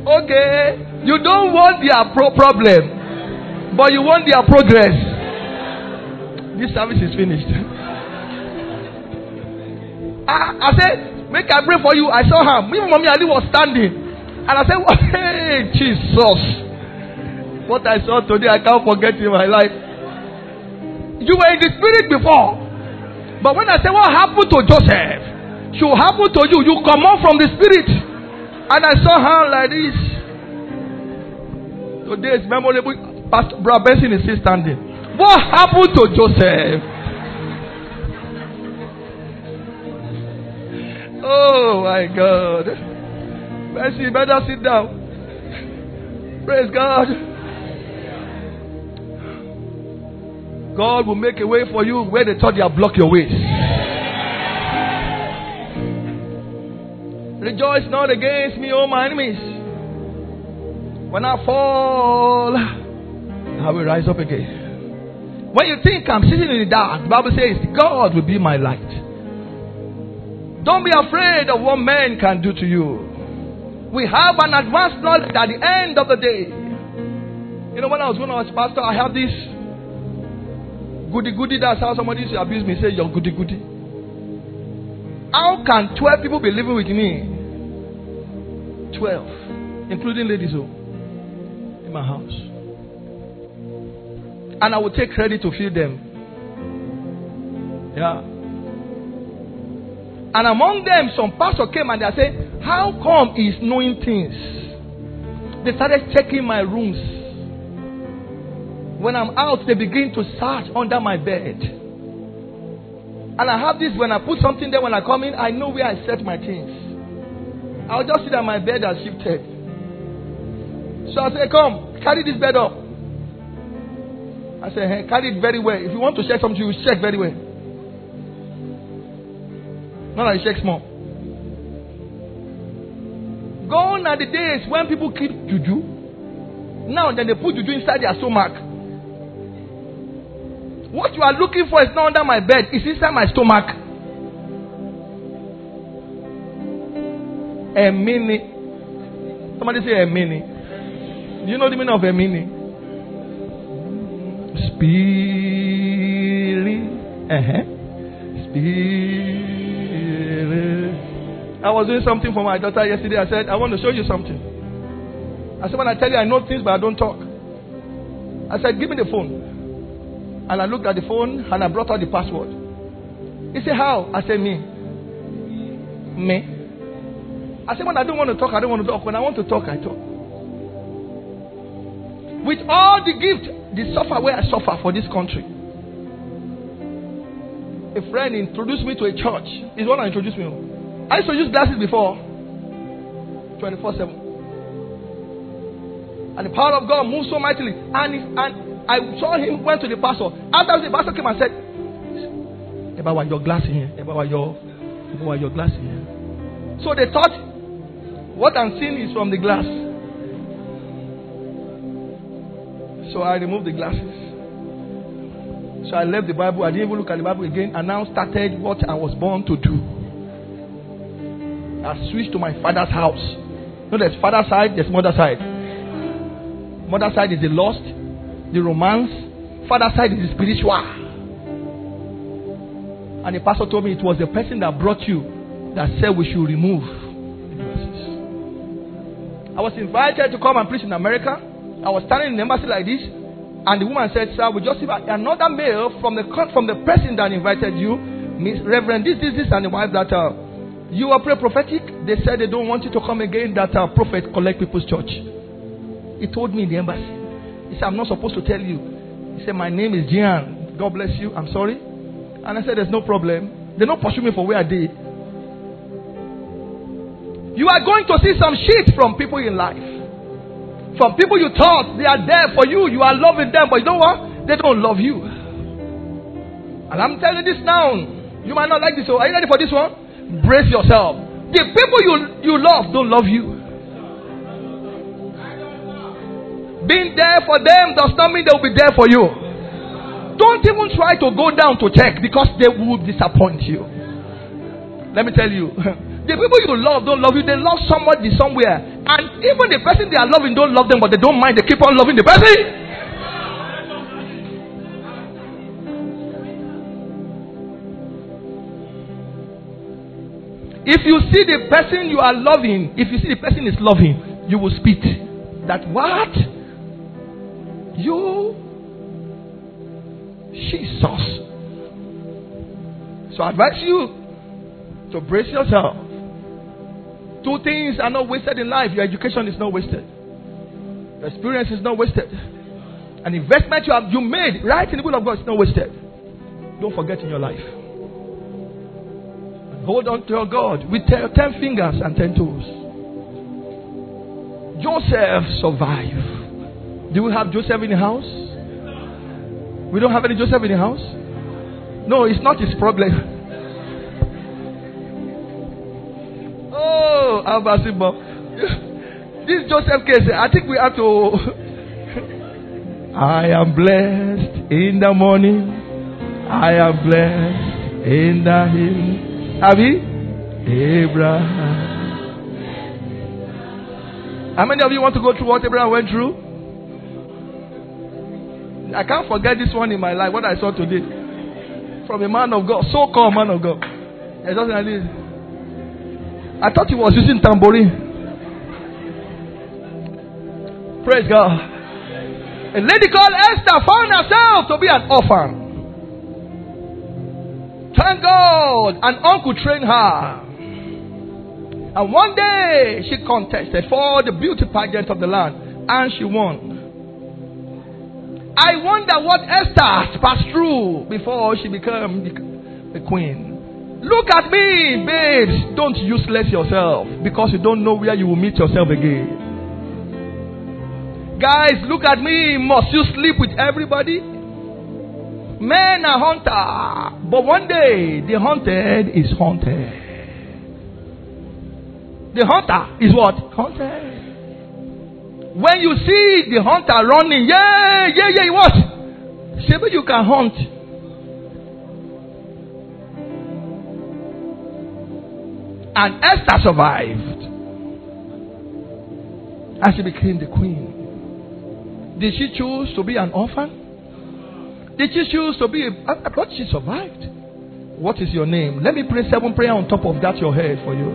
Okay, you don't want their pro- problem, but you want their progress. This service is finished. I, [laughs] ah, I said, make I pray for you. I saw her. Me mommy Ali was standing. And I said, [laughs] hey, Jesus. What I saw today, I can't forget in my life. You were in the spirit before. But when I said, what happened to Joseph? Should happen to you. You come out from the spirit. And I saw her like this. Today is memorable. Pastor Brad Benson is still standing. What happened to Joseph? Oh my God. Mercy, better sit down. Praise God. God will make a way for you where they thought they have blocked your ways. Rejoice not against me, O my enemies. When I fall, I will rise up again. When you think I'm sitting in the dark, the Bible says, God will be my light. Don't be afraid of what man can do to you. We have an advanced knowledge at the end of the day. You know, when I was going ask pastor, I have this goody goody. That's how somebody used to abuse me. Say, You're goody goody. How can 12 people be living with me? 12, including ladies who in my house and I will take credit to feed them. Yeah. And among them, some pastor came and they said, How come he's knowing things? They started checking my rooms. When I'm out, they begin to search under my bed. And I have this when I put something there, when I come in, I know where I set my things. I'll just see that my bed has shifted. So I say, Come, carry this bed up. I said, hey, carry it very well. If you want to check something, you check very well. Not that you check small. Gone are the days when people keep juju. Now then they put juju inside their stomach. What you are looking for is not under my bed, it's inside my stomach. A mini. Somebody say a mini. Do you know the meaning of a mini? Spirit. Uh-huh. Spirit. I was doing something for my daughter yesterday. I said, I want to show you something. I said, when I tell you I know things, but I don't talk. I said, give me the phone. And I looked at the phone and I brought out the password. He said, How? I said, Me. Me. I said, When I don't want to talk, I don't want to talk. When I want to talk, I talk. With all the gift the suffer where I suffer for this country. A friend introduced me to a church. He's one that introduced me. I used to use glasses before. 24 7. And the power of God moved so mightily. And, and I saw him went to the pastor. After the pastor came and said, About your glass in here. About your Why your glasses? Here." So they thought what I'm seeing is from the glass. So I removed the glasses. So I left the Bible. I didn't even look at the Bible again. And now started what I was born to do. I switched to my father's house. No, there's father side, there's mother side. Mother side is the lost, the romance. Father side is the spiritual. And the pastor told me it was the person that brought you that said we should remove I was invited to come and preach in America. I was standing in the embassy like this, and the woman said, Sir, we just have another mail from the from the person that invited you, Miss Reverend, this, this, this, and the wife that uh, you are prophetic. They said they don't want you to come again, that uh, prophet collect people's church. He told me in the embassy. He said, I'm not supposed to tell you. He said, My name is Jian. God bless you. I'm sorry. And I said, There's no problem. They don't pursue me for where I did. You are going to see some shit from people in life. From people you thought they are there for you. You are loving them, but you know what? They don't love you. And I'm telling you this now. You might not like this. So are you ready for this one? Brace yourself. The people you, you love don't love you. Being there for them does not mean they will be there for you. Don't even try to go down to check because they will disappoint you. Let me tell you. [laughs] The people you love don't love you. They love somebody somewhere. And even the person they are loving don't love them, but they don't mind. They keep on loving the person. If you see the person you are loving, if you see the person is loving, you will speak. That what? You Jesus. So I advise you to brace yourself. Two things are not wasted in life. Your education is not wasted. Your experience is not wasted. An investment you have you made right in the will of God is not wasted. Don't forget in your life. Hold on to your God with ten fingers and ten toes. Joseph survived. Do we have Joseph in the house? We don't have any Joseph in the house? No, it's not his problem. [laughs] Oh, Abasibo. [laughs] This Joseph case, I think we have to. [laughs] I am blessed in the morning. I am blessed in the evening. Abi? Abraham. How many of you want to go through what Abraham went through? I can't forget this one in my life, what I saw today. From a man of God, so called man of God. It's just like this. I thought he was using tambourine. Praise God. A lady called Esther found herself to be an orphan. Thank God, an uncle trained her. And one day she contested for the beauty pageant of the land and she won. I wonder what Esther has passed through before she became the queen. Look at me, babes. Don't useless yourself because you don't know where you will meet yourself again. Guys, look at me. Must you sleep with everybody? Men are hunter, but one day the hunted is hunted. The hunter is what? Haunted. When you see the hunter running, yeah, yeah, yeah, what? See, but you can hunt. And Esther survived. And she became the queen. Did she choose to be an orphan? Did she choose to be a. But she survived. What is your name? Let me pray seven prayer on top of that your head for you.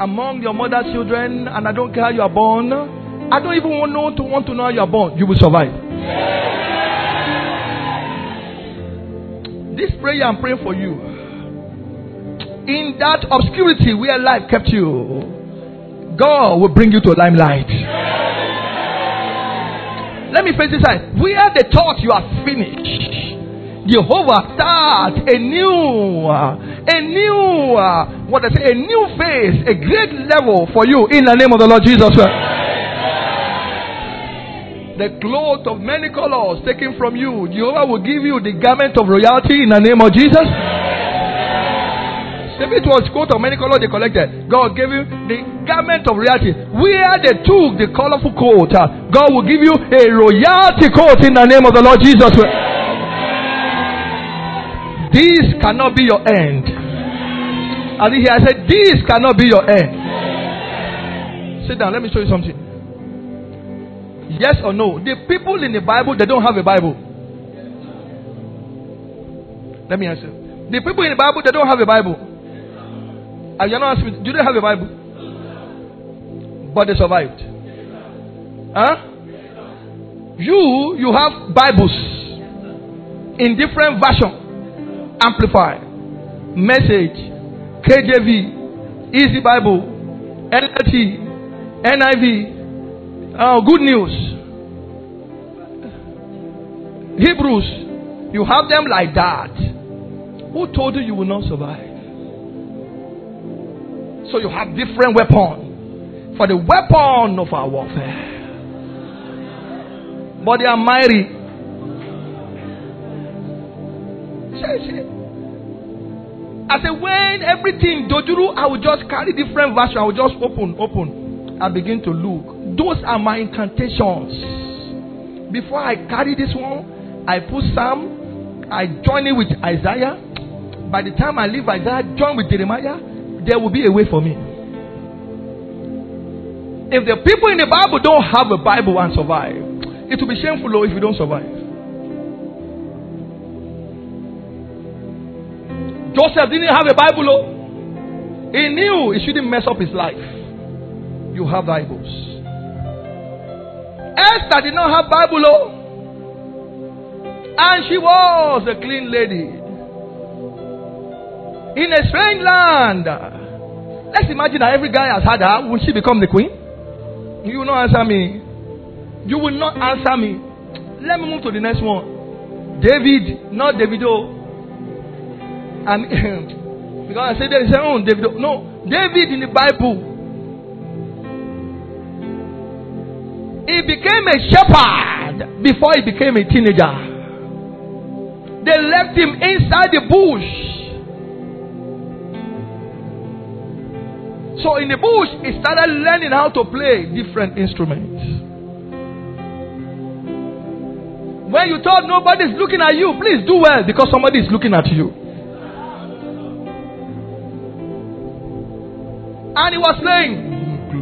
Among your mother's children, and I don't care how you are born, I don't even want, know to, want to know how you are born. You will survive. This prayer I'm praying for you in that obscurity where life kept you, God will bring you to a limelight. Let me face this side. Where they thought you are finished, Jehovah start a new, a new, what I say, a new phase, a great level for you in the name of the Lord Jesus. The cloth of many colors taken from you, Jehovah will give you the garment of royalty in the name of Jesus. Maybe it was coat of many colors they collected. God gave you the garment of reality. Where they took the colorful coat, uh, God will give you a royalty coat in the name of the Lord Jesus. This cannot be your end. As he I said, this cannot be your end. Sit down, let me show you something. Yes or no? The people in the Bible, they don't have a Bible. Let me answer. The people in the Bible, they don't have a Bible. And you're not asking, do they have a Bible? But they survived. Huh? You, you have Bibles in different version. Amplify, Message, KJV, Easy Bible, NLT, NIV, uh, Good News, Hebrews. You have them like that. Who told you you will not survive? So you have different weapons for the weapon of our warfare. But they are mighty. I said, when everything dojuru, I will just carry different version. I will just open, open. I begin to look. Those are my incantations. Before I carry this one, I put Psalm. I join it with Isaiah by the time I leave Isaiah, join with Jeremiah, there will be a way for me. If the people in the Bible don't have a Bible and survive, it will be shameful though if you don't survive. Joseph didn't have a Bible. Though. He knew he shouldn't mess up his life. You have Bibles. Esther did not have Bible. Though. And she was a clean lady in a strange land. Let's imagine that every guy has had her. Will she become the queen? You will not answer me. You will not answer me. Let me move to the next one. David, not Davido. Oh. And [laughs] because I said there is a oh David. No, David in the Bible. He became a shepherd before he became a teenager. They left him inside the bush So in the bush, he started learning how to play different instruments. When you thought nobody's looking at you, please do well because somebody is looking at you. And he was saying,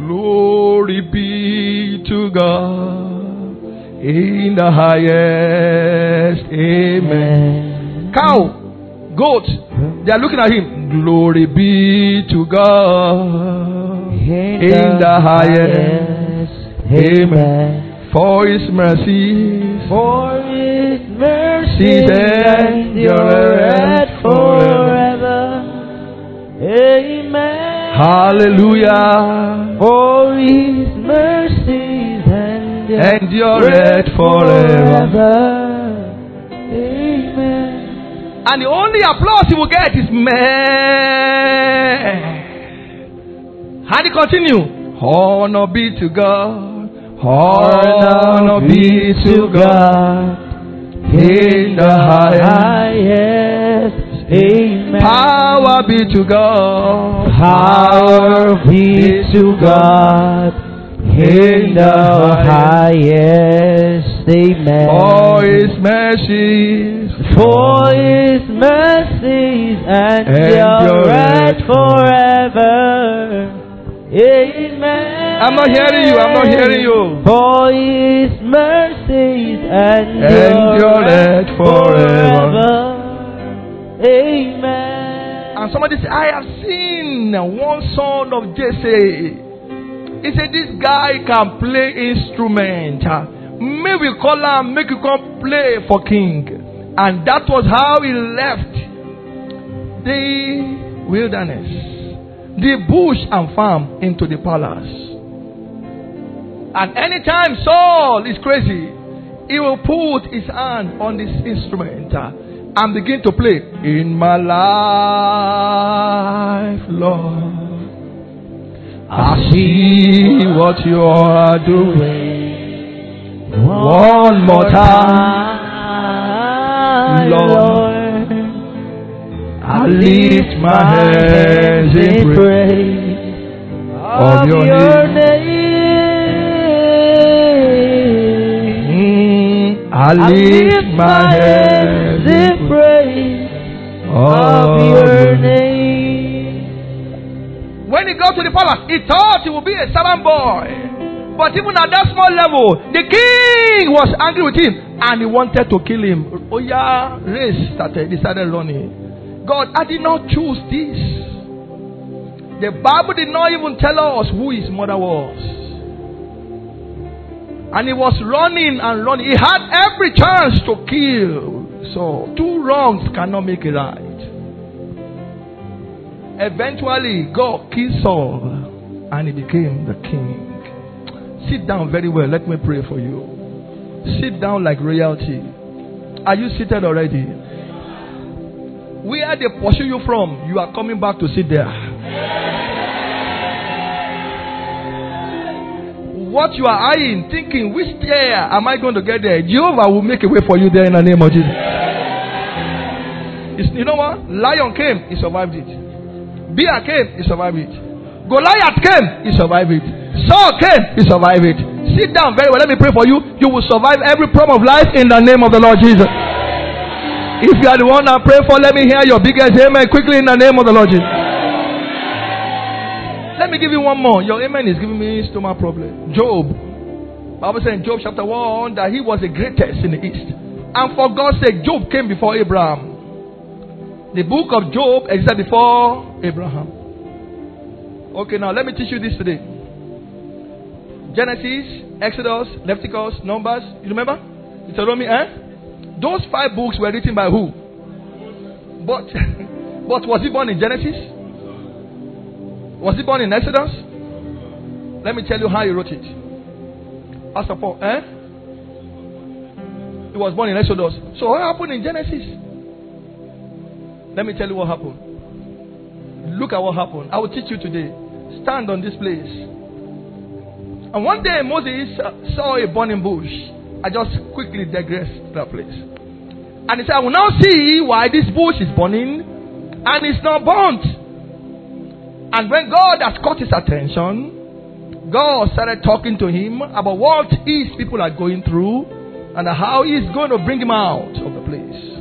Glory be to God in the highest. Amen. Cow goat, they are looking at him. Glory be to God in, in the, highest. Amen. For his mercy, for his mercy endureth forever. Amen. Hallelujah. For his mercy and your endureth forever. And the only applause he will get is meh. How do you continue? Honor be to God. Honor be to God. In the highest. Amen. Power be to God. Power be to God. In the highest. Amen. For his mercies for his mercies endureth forever. Amen. I'm not hearing you. I'm not hearing you. For his mercies endureth forever. Amen. And somebody said, I have seen one son of Jesse. He said, This guy can play instrument. May we call him, make you come play for king. And that was how he left the wilderness, the bush and farm into the palace. And anytime Saul is crazy, he will put his hand on this instrument and begin to play. In my life, Lord, I see what you are doing. One more time. Lord. I lift my hands in praise of your name. I lift my hands in praise of your name. When he got to the palace, he thought he would be a servant boy. But even at that small level, the king was angry with him and he wanted to kill him. Oh yeah, race started, started running. God, I did not choose this. The Bible did not even tell us who his mother was. And he was running and running. He had every chance to kill. So, two wrongs cannot make a right. Eventually, God killed Saul and he became the king. Sit down very well. Let me pray for you. Sit down like royalty. Are you seated already? Where they pursue you from, you are coming back to sit there. What you are eyeing, thinking, which chair am I going to get there? Jehovah will make a way for you there in the name of Jesus. It's, you know what? Lion came, he survived it. Bear came, he survived it. Goliath came, he survived it. Saul came, he survived it. Sit down very well. Let me pray for you. You will survive every problem of life in the name of the Lord Jesus. If you are the one I pray for, let me hear your biggest amen quickly in the name of the Lord Jesus. Let me give you one more. Your amen is giving me stomach problem. Job. Bible says in Job chapter 1 that he was the greatest in the east. And for God's sake, Job came before Abraham. The book of Job existed before Abraham. Okay, now let me teach you this today. Genesis, Exodus, Leviticus, Numbers. You remember? Deuteronomy, eh? Those five books were written by who? But, [laughs] but was he born in Genesis? Was he born in Exodus? Let me tell you how he wrote it. Pastor Paul, eh? He was born in Exodus. So what happened in Genesis? Let me tell you what happened. Look at what happened. I will teach you today. Stand on this place. And one day Moses saw a burning bush. I just quickly digress to that place. And he said, I will now see why this bush is burning and it's not burnt. And when God has caught his attention, God started talking to him about what his people are going through and how he's going to bring him out of the place.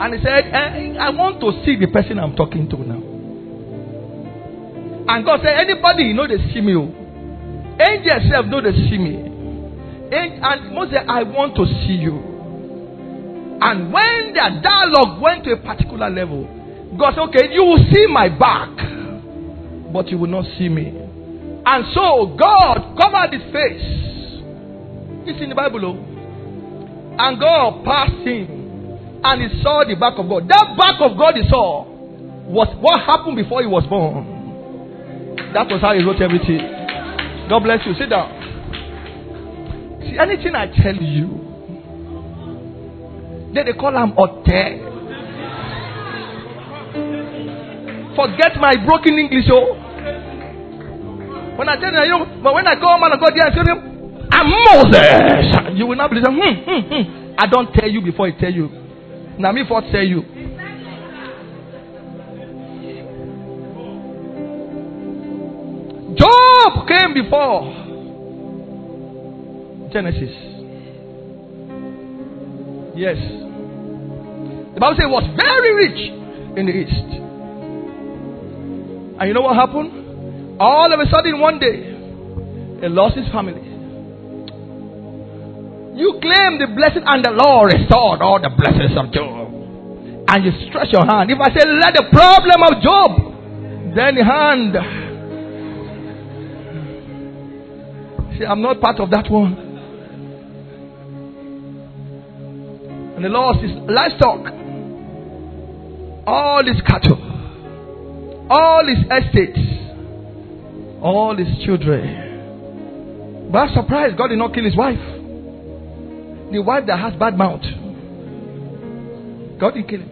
And he said, I, I want to see the person I'm talking to now. And God said, anybody you know they see me. Oh. Angels self know they see me. And Moses, I want to see you. And when their dialogue went to a particular level, God said, okay, you will see my back, but you will not see me. And so God covered his face. It's in the Bible. Oh. And God passed him and he saw the back of God. That back of God he saw was what happened before he was born. That was how he wrote everything. God bless you. Sit down. See, anything I tell you, then they call him hotel. Forget my broken English, oh. When I tell you, but when I go man of God there and tell him, I'm Moses, you will not believe. Hmm, hmm, hmm. I don't tell you before I tell you. Now me for tell you. Job came before Genesis. Yes. The Bible says he was very rich in the east. And you know what happened? All of a sudden, one day, he lost his family. You claim the blessing, and the Lord restored all the blessings of Job. And you stretch your hand. If I say, let the problem of Job, then the hand See, I'm not part of that one. And the lost his livestock, all his cattle, all his estates, all his children. But I'm surprised God did not kill his wife. The wife that has bad mouth. God didn't kill him.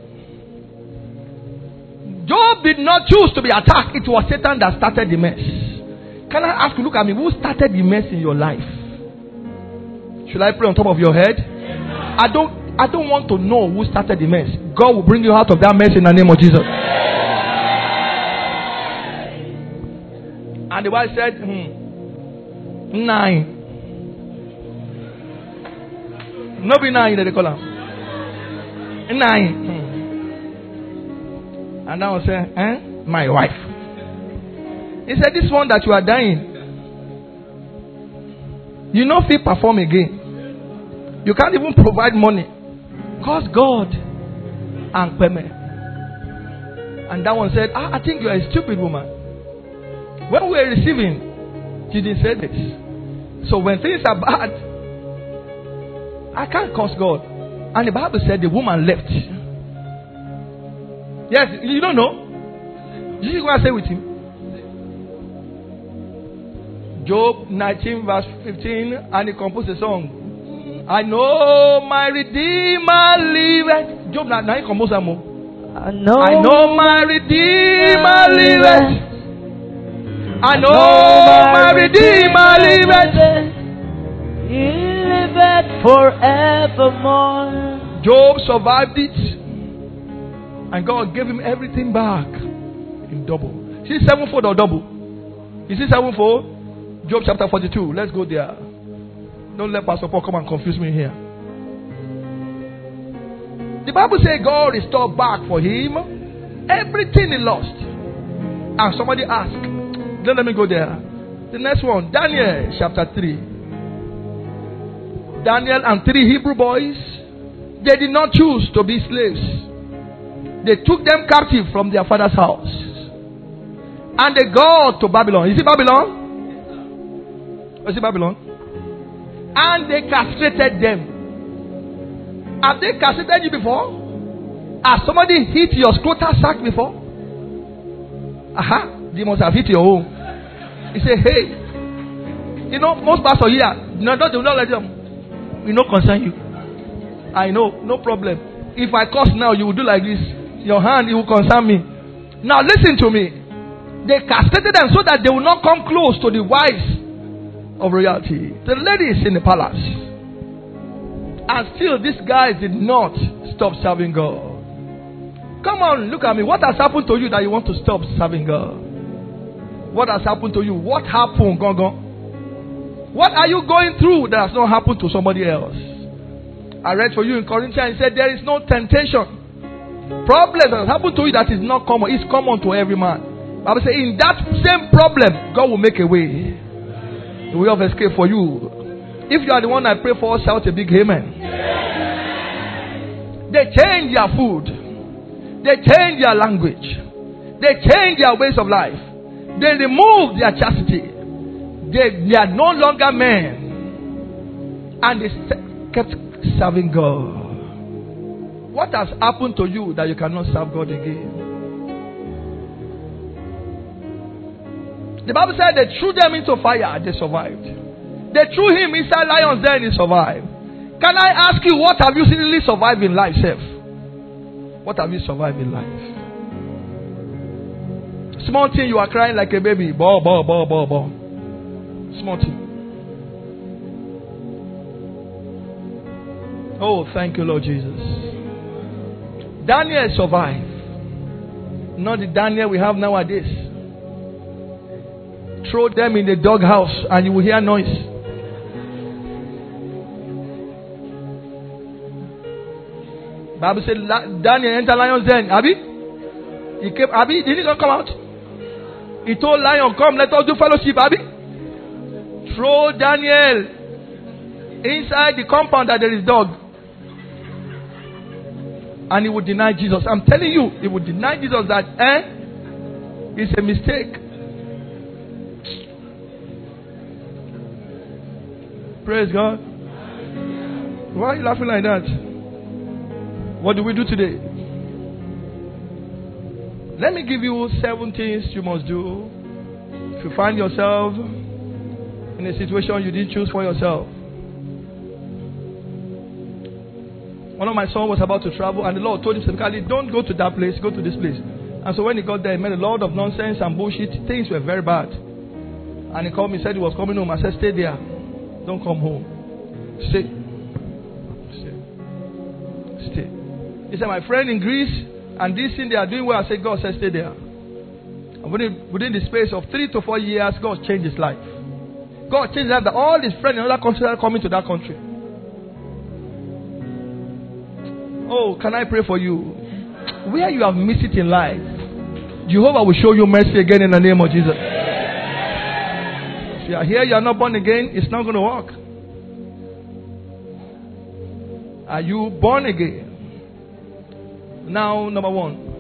Job did not choose to be attacked. It was Satan that started the mess. Can I ask you, look at me, who started the mess in your life? Should I pray on top of your head? I don't I don't want to know who started the mess. God will bring you out of that mess in the name of Jesus. And the wife said, hmm, nine. No be nine, they call him. Nine. Hmm. And I was saying, eh? My wife. He said, This one that you are dying, you know, fit perform again, you can't even provide money. Cause God and payment. And that one said, ah, I think you are a stupid woman. When we were receiving, she didn't say this. So when things are bad, I can't curse God. And the Bible said the woman left. Yes, you don't know. Did you go and say with him? Job 19, verse 15, and he composed a song. I know my Redeemer liveth. Job now he composed a more. I know, I know my Redeemer liveth. I know my Redeemer liveth. Liveth forevermore. Job survived it. And God gave him everything back in double. See sevenfold or double? You see sevenfold? Job chapter 42. Let's go there. Don't let Pastor Paul come and confuse me here. The Bible says God restored back for him everything he lost. And somebody asked, then let me go there. The next one, Daniel chapter 3. Daniel and three Hebrew boys, they did not choose to be slaves. They took them captive from their father's house. And they go to Babylon. Is it Babylon? Is it Babylon? and they castrated them. Have they castrated you before? Has somebody hit your scrotal sac before? Aha, they must have hit your home. He said, hey, you know, most pastors here, no, don't, don't let them. We no concern you. I know, no problem. If I curse now, you will do like this. Your hand, it will concern me. Now listen to me. They castrated them so that they will not come close to the wives of royalty. The ladies in the palace. And still, these guys did not stop serving God. Come on, look at me. What has happened to you that you want to stop serving God? What has happened to you? What happened, Gongo? What are you going through that has not happened to somebody else? I read for you in Corinthians, it said, There is no temptation. Problem that has happened to you that is not common, it's common to every man. Bible says, In that same problem, God will make a way the way of escape for you. If you are the one I pray for, shout a big amen. They change their food, they change their language, they change their ways of life, they remove their chastity. They, they are no longer men, and they kept serving God. What has happened to you that you cannot serve God again? The Bible said they threw them into fire, they survived. They threw him inside lions, then he survived. Can I ask you, what have you really survived in life, Self? What have you survived in life? Small thing, you are crying like a baby. Bo, bo, bo, bo, bo. Small thing. Oh, thank you, Lord Jesus. Daniel survived. Not the Daniel we have nowadays. Throw them in the doghouse and you will hear noise. Bible said Daniel entered lion's den. Abi? He came. Abi, did he not come out? He told lion, "Come, let us do fellowship." Abi, throw Daniel inside the compound that there is dog, and he would deny Jesus. I'm telling you, he would deny Jesus that eh, it's a mistake. Praise God. Why are you laughing like that? What do we do today? Let me give you seven things you must do if you find yourself in a situation you didn't choose for yourself. One of my sons was about to travel, and the Lord told him specifically, Don't go to that place, go to this place. And so when he got there, he met a lot of nonsense and bullshit. Things were very bad. And he called me, said he was coming home. I said, Stay there. Don't come home. Stay. Stay. Stay. He said, My friend in Greece, and this thing they are doing well. I said, God said, stay there. And within, within the space of three to four years, God changed his life. God changed that. All his friends in other countries are coming to that country. Oh, can I pray for you? Where you have missed it in life, Jehovah will show you mercy again in the name of Jesus. If you are here, you are not born again, it's not going to work. Are you born again? Now, number one.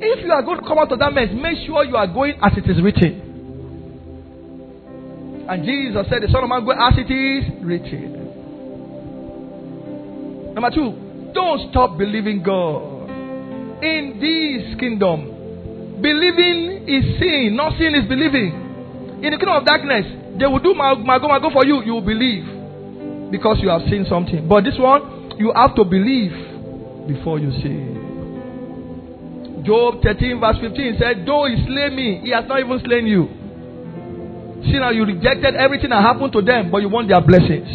If you are going to come out of that mess, make sure you are going as it is written. And Jesus said, The Son of Man go as it is written. Number two, don't stop believing God. In this kingdom, believing is seeing, not seeing is believing. In the kingdom of darkness, they will do my, my go, my go for you. You will believe because you have seen something. But this one, you have to believe before you see. Job 13, verse 15 said, Though he slay me, he has not even slain you. See now, you rejected everything that happened to them, but you want their blessings.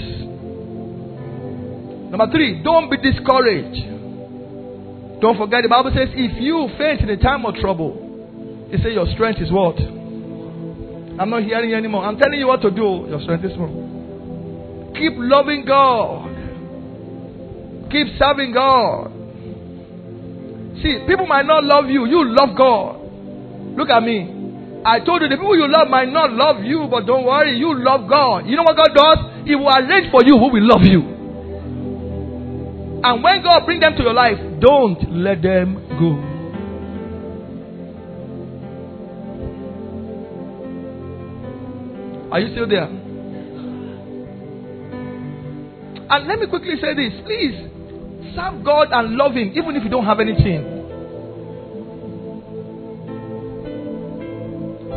Number three, don't be discouraged. Don't forget the Bible says, if you faint in a time of trouble, it says your strength is what? I'm not hearing you anymore. I'm telling you what to do. Your strength is small. Keep loving God. Keep serving God. See, people might not love you. You love God. Look at me. I told you the people you love might not love you, but don't worry, you love God. You know what God does? He will arrange for you who will love you. And when God bring them to your life, don't let them go. Are you still there? And let me quickly say this. Please serve God and love Him, even if you don't have anything.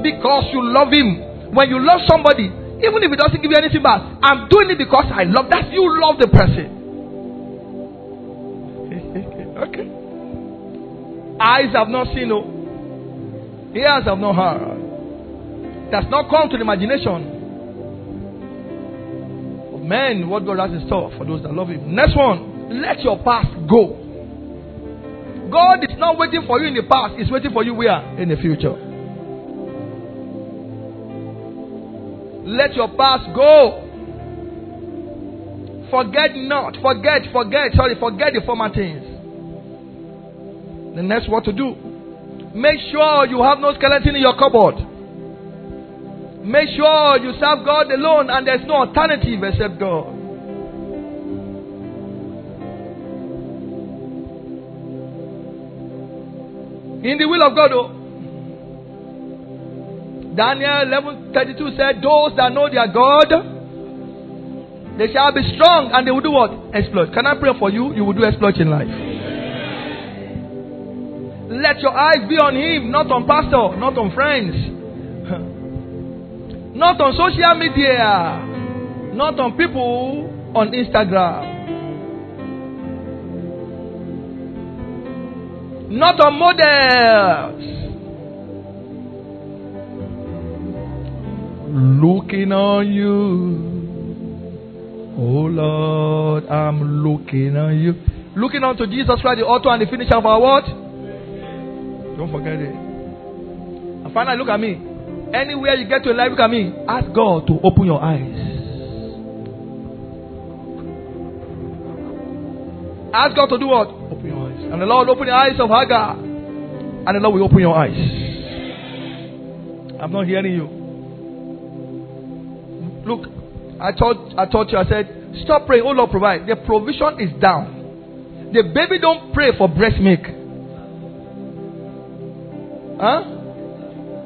Because you love Him. When you love somebody, even if He doesn't give you anything back, I'm doing it because I love. That's you love the person. [laughs] Okay. Eyes have not seen, no. Ears have not heard. That's not come to the imagination of men what God has in store for those that love Him. Next one, let your past go. God is not waiting for you in the past, He's waiting for you where? In the future. Let your past go. Forget not, forget, forget, sorry, forget the former things. The next what to do. Make sure you have no skeleton in your cupboard. Make sure you serve God alone and there's no alternative except God. In the will of God, oh. Daniel 11:32 said, "Those that know their God, they shall be strong and they will do what? Exploit." Can I pray for you? You will do exploit in life. Let your eyes be on Him, not on pastor, not on friends, [laughs] not on social media, not on people on Instagram, not on models. Looking on you, oh Lord, I'm looking on you. Looking unto Jesus Christ, the author and the finisher of our what? Don't forget it. And finally, look at me. Anywhere you get to in life, look at me. Ask God to open your eyes. Ask God to do what? Open your eyes. And the Lord open the eyes of Hagar. And the Lord will open your eyes. I'm not hearing you. Look, I told I told you, I said, stop praying, oh Lord provide. The provision is down. The baby don't pray for breast milk. Huh?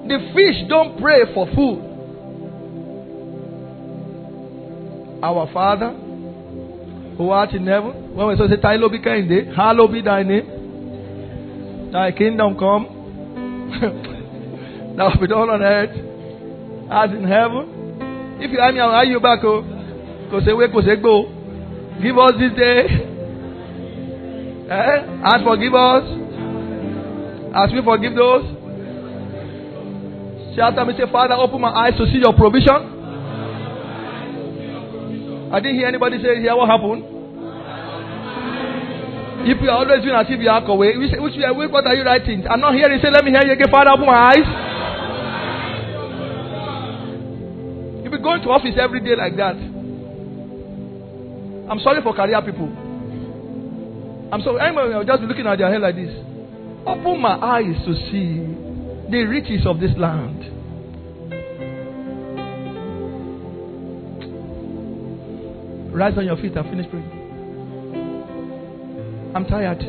The fish don't pray for food. Our Father, who art in heaven, when we say, Thy be kind, eh? hallowed be thy name. Thy kingdom come. [laughs] Thou be done on earth as in heaven. If you have me, I'll hire you back. Oh. Because away, because go. Give us this day. Eh? And forgive us. As we forgive those. Shout me, say, Father, open my eyes to see your provision. I didn't hear anybody say here what happened. If you are always doing as if you are away, which, which, what are you writing? I'm not hearing. Say, let me hear you again. Father, open my eyes. Going to office every day like that. I'm sorry for career people. I'm sorry. Anybody will just be looking at their head like this. Open my eyes to see the riches of this land. Rise on your feet and finish praying. I'm tired.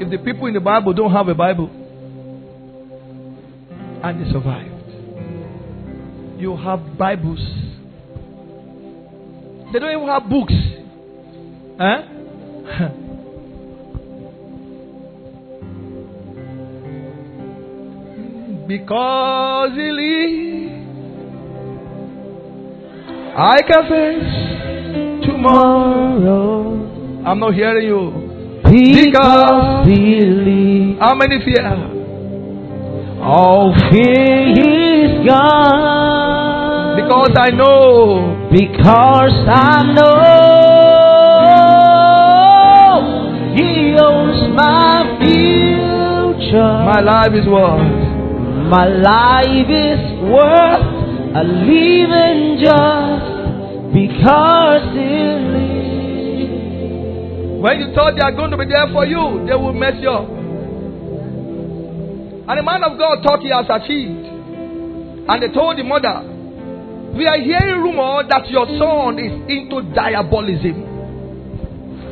If the people in the Bible don't have a Bible and they survived, you have Bibles. They don't even have books. Huh? [laughs] because he lives. I can face tomorrow. I'm not hearing you. Because believe How many fear? All fear is gone. Because I know. Because I know He owns my future. My life is worth. My life is worth a living just because He lives. When you thought they are going to be there for you, they will mess you up. And the man of God thought he has achieved. And they told the mother, We are hearing rumor that your son is into diabolism.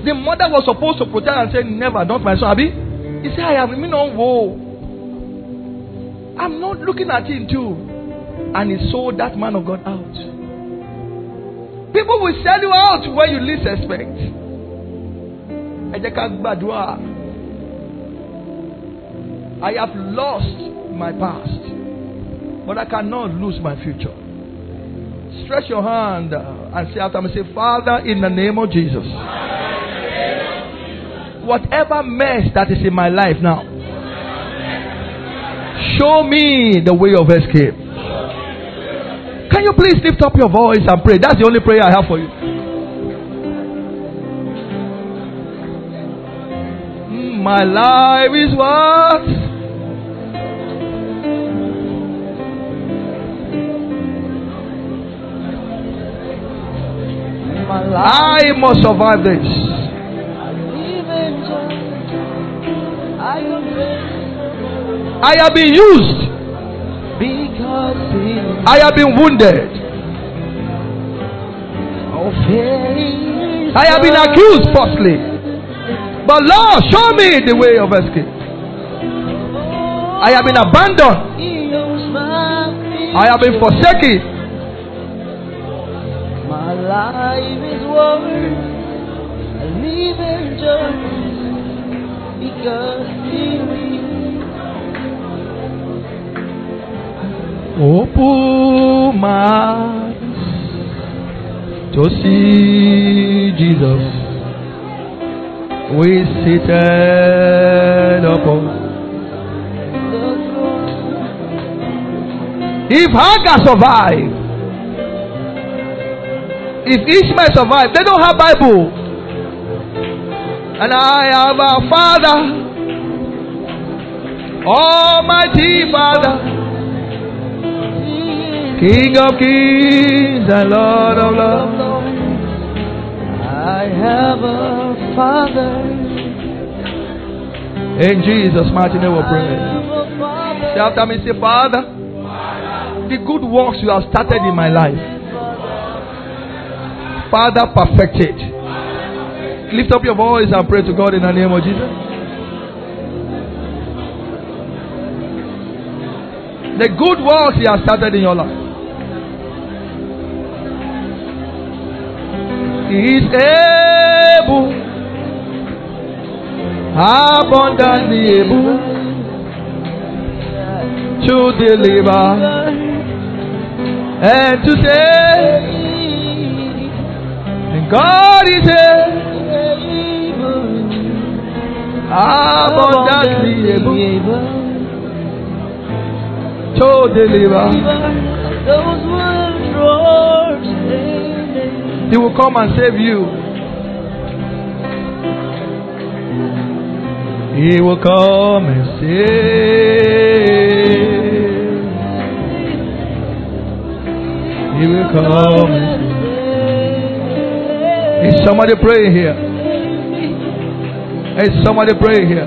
The mother was supposed to protect and say, Never, not my son. Abi? He said, I have remained on woe. I'm not looking at him too. And he sold that man of God out. People will sell you out when you least expect. I have lost my past, but I cannot lose my future. Stretch your hand and say after me, say, Father, in the name of Jesus. Whatever mess that is in my life now, show me the way of escape. Can you please lift up your voice and pray? That's the only prayer I have for you. My life is what? My life I must survive this. I have been used. I have been wounded. Oh, is I have been accused falsely. But Lord, show me the way of escape. I have been abandoned. He owns my I have been forsaken. My life is worth a living just because He lives. Open my eyes to see Jesus. We seated upon. the throne. If Hagar survived, if Ishmael survived, they don't have Bible. And I have a Father, Almighty Father, King of Kings and Lord of Lords. I have a father. In Jesus' mighty name we pray. Say after me, say, Father, the good works you have started in my life, Father, perfect it. Lift up your voice and pray to God in the name of Jesus. The good works He has started in your life. He is able, abundantly able to deliver and to save. God is able, abundantly able to deliver. Those were drawers He will come and save you. He will come and save. He will come and. Is somebody praying here? Is somebody praying here?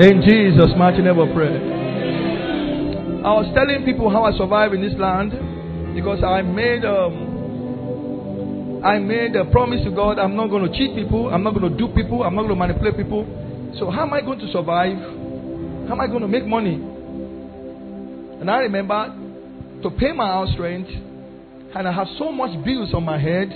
In Jesus' mighty name, pray. I was telling people how I survive in this land because I made um, I made a promise to God. I'm not going to cheat people. I'm not going to do people. I'm not going to manipulate people. So how am I going to survive? How am I going to make money? And I remember to pay my house rent, and I have so much bills on my head.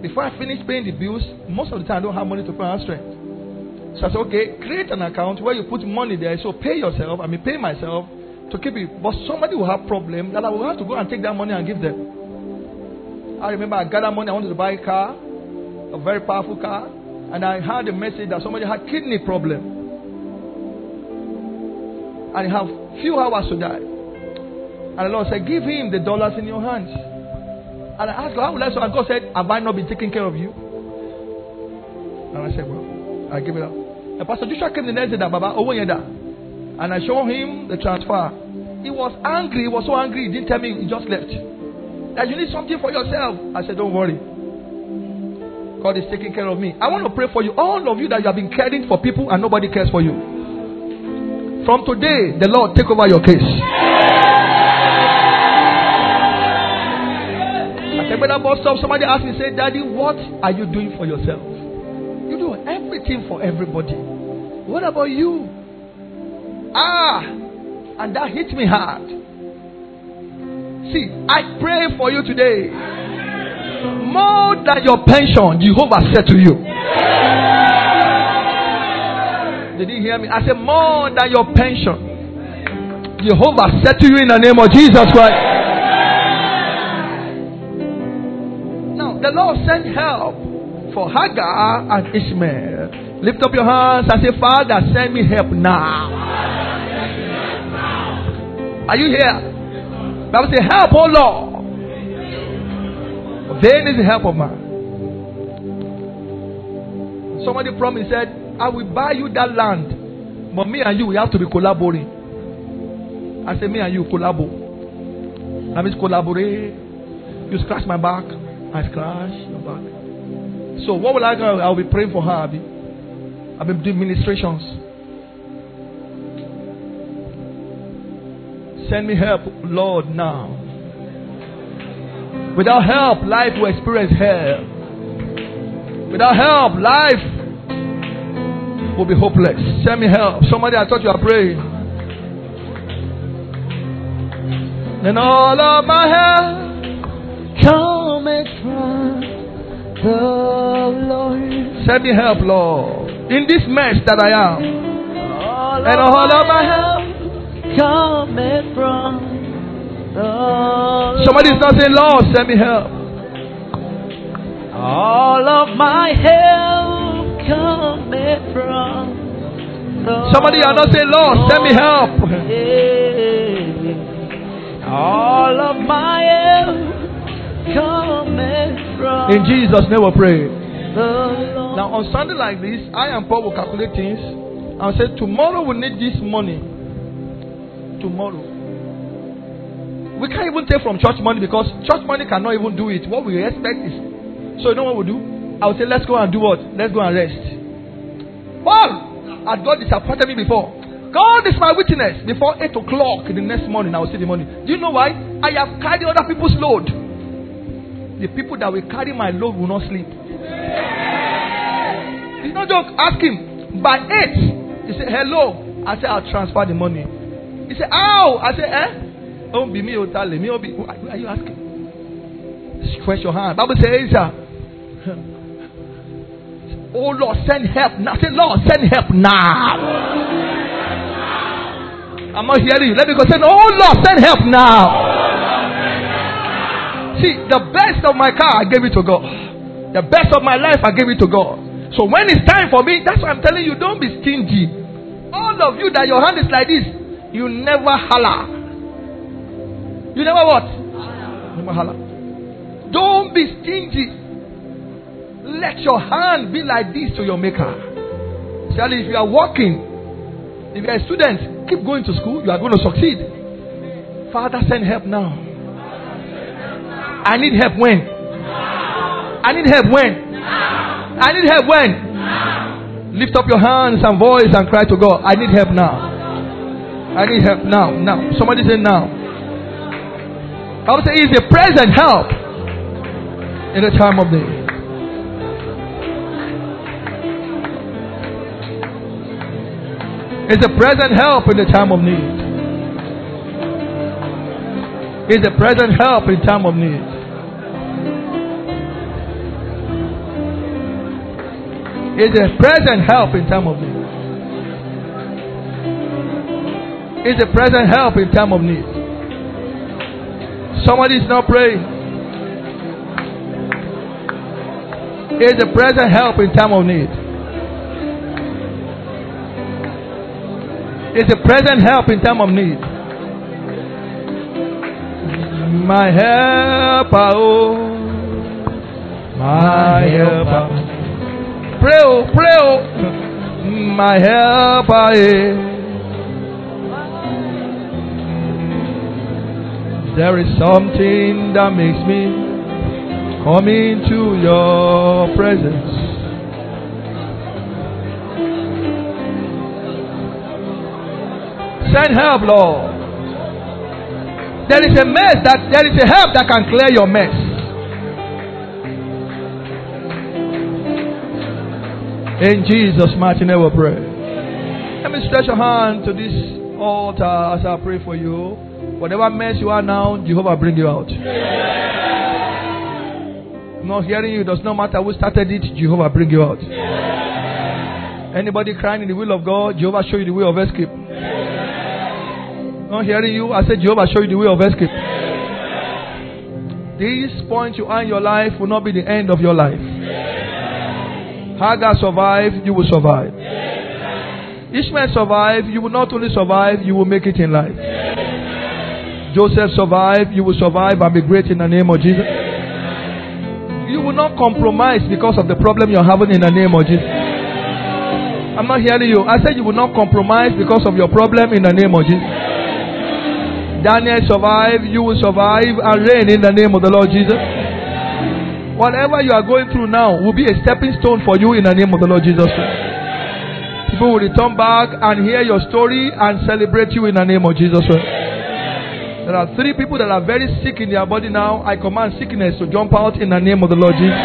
Before I finish paying the bills, most of the time I don't have money to pay house rent. So I said, okay, create an account where you put money there. So pay yourself, I mean pay myself to keep it. But somebody will have problem that I will have to go and take that money and give them. I remember I gathered money, I wanted to buy a car, a very powerful car, and I had a message that somebody had kidney problem. And he have few hours to die. And the Lord said, Give him the dollars in your hands. And I asked how will I so? And God said, Have I not been taking care of you? And I said, Well, I give it up. And Pastor Joshua came the next day that Baba here and I showed him the transfer. He was angry, he was so angry, he didn't tell me, he just left. That you need something for yourself. I said, Don't worry. God is taking care of me. I want to pray for you. All of you that you have been caring for people and nobody cares for you. From today, the Lord take over your case. I said, Brother Bostop, somebody asked me, say, Daddy, what are you doing for yourself? You do everything for everybody. What about you? Ah, and that hit me hard. See, I pray for you today. More than your pension, Jehovah said to you. Did you hear me? I said, More than your pension. Jehovah said to you in the name of Jesus Christ. Now, the Lord sent help for Hagar and Ishmael. Lift up your hands and say, Father, send me help now. Are you here? Bible say, Help, oh Lord. Then is the help of man. Somebody promised, said, I will buy you that land. But me and you, we have to be collaborating. I said, Me and you collabo. That means collaborate. You scratch my back, I scratch your back. So what will I do? I'll be praying for her. I'll be, I'll be doing ministrations. Send me help, Lord, now. Without help, life will experience hell. Without help, life will be hopeless. Send me help. Somebody, I thought you are praying. And all of my help cometh from the Lord. Send me help, Lord. In this mess that I am. All And all of my help cometh from the Lord. Somebody is not saying, Lord, send me help. All of my help cometh from the Somebody are not saying, Lord, send me help. Yeah. All of my help cometh from In Jesus' name we pray. Now, on Sunday like this, I and Paul will calculate things and say, Tomorrow we need this money. Tomorrow. We can't even take from church money because church money cannot even do it. What we expect is. So, you know what we'll do? I will say, Let's go and do what? Let's go and rest. Paul, had God disappointed me before? God is my witness. Before 8 o'clock the next morning, I will see the money. Do you know why? I have carried other people's load. The people that will carry my load will not sleep. It's not joke. Ask him. By 8, he said, Hello. I said, I'll transfer the money. He said, Ow. I said, Eh? Don't be me, Otale. Me, be. Who are you asking? Stretch your hand. Bible says, [laughs] Oh Lord, send help now. Say, Lord, send help now. I'm not hearing you. Let me go. Say, Oh Lord, send help now. See, the best of my car, I gave it to God. The best of my life, I gave it to God. So when it's time for me, that's why I'm telling you, don't be stingy. All of you that your hand is like this, you never holler. You never what? Never holler. Don't be stingy. Let your hand be like this to your maker. Charlie, if you are working, if you are a student, keep going to school, you are going to succeed. Father, send help now. I need help when? I need help when? I need help when? Lift up your hands and voice and cry to God. I need help now. I need help now. Now. Somebody say now. I would say it's a present help in the time of need. It's a present help in the time of need. It's a present help in time of need. It's a present help in time of need. It's a present help in time of need. Somebody is not praying. Is a present help in time of need. Is a present help in time of need. My helper, oh, my helper. Pray, oh, pray, oh, my helper. Eh. There is something that makes me come into your presence. Send help, Lord. There is a mess that there is a help that can clear your mess. In Jesus' mighty name we pray. Let me stretch your hand to this altar as I pray for you. Whatever mess you are now, Jehovah bring you out. I'm not hearing you. Does not matter who started it, Jehovah bring you out. Anybody crying in the will of God, Jehovah show you the way of escape. Not hearing you. I said, Jehovah, show you the way of escape. This point you are in your life will not be the end of your life. Hagar survived, you will survive. Ishmael survived, you will not only survive, you will make it in life. Joseph survived, you will survive and be great in the name of Jesus. You will not compromise because of the problem you're having in the name of Jesus. I'm not hearing you. I said you will not compromise because of your problem in the name of Jesus. Daniel survived, you will survive and reign in the name of the Lord Jesus. Whatever you are going through now will be a stepping stone for you in the name of the Lord Jesus. People will return back and hear your story and celebrate you in the name of Jesus. There are three people that are very sick in their body now. I command sickness to jump out in the name of the Lord Jesus.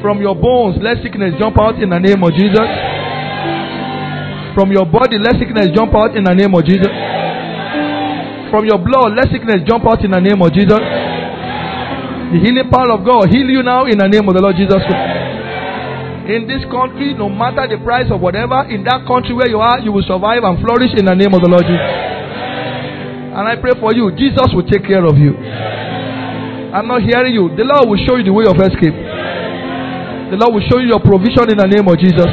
From your bones, let sickness jump out in the name of Jesus. From your body, let sickness jump out in the name of Jesus. From your blood, let sickness jump out in the name of Jesus. The healing power of God heal you now in the name of the Lord Jesus In this country, no matter the price of whatever, in that country where you are, you will survive and flourish in the name of the Lord Jesus. And I pray for you, Jesus will take care of you. I'm not hearing you. The Lord will show you the way of escape. The Lord will show you your provision in the name of Jesus.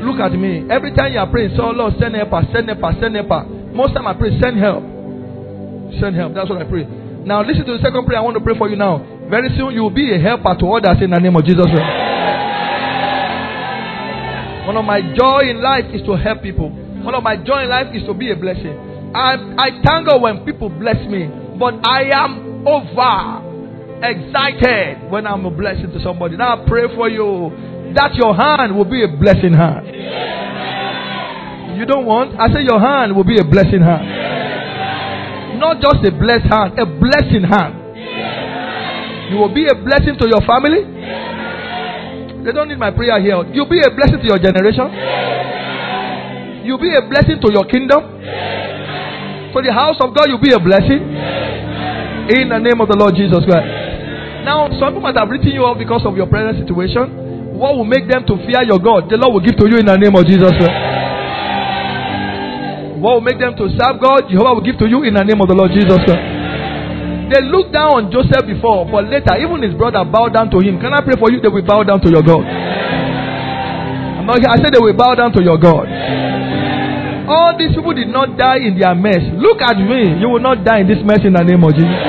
Look at me. Every time you are praying, so oh, Lord, send help, send help, send help. Most time I pray, send help. Send help. That's what I pray. Now listen to the second prayer I want to pray for you now. Very soon you will be a helper to others in the name of Jesus. One of my joy in life is to help people. One of my joy in life is to be a blessing. I, I thank God when people bless me, but I am over excited when I'm a blessing to somebody. Now I pray for you that your hand will be a blessing hand. You don't want? I say your hand will be a blessing hand. Not just a blessed hand, a blessing hand. You will be a blessing to your family. They don't need my prayer here. You'll be a blessing to your generation. You'll be a blessing to your kingdom. To the house of God, you'll be a blessing. In the name of the Lord Jesus Christ. Now, some people might have written you off because of your present situation. What will make them to fear your God? The Lord will give to you in the name of Jesus. What will make them to serve God? Jehovah will give to you in the name of the Lord Jesus. They looked down on Joseph before, but later, even his brother bowed down to him. Can I pray for you? They will bow down to your God. I said they will bow down to your God. All these people did not die in their mess. Look at me. You will not die in this mess in the name of Jesus.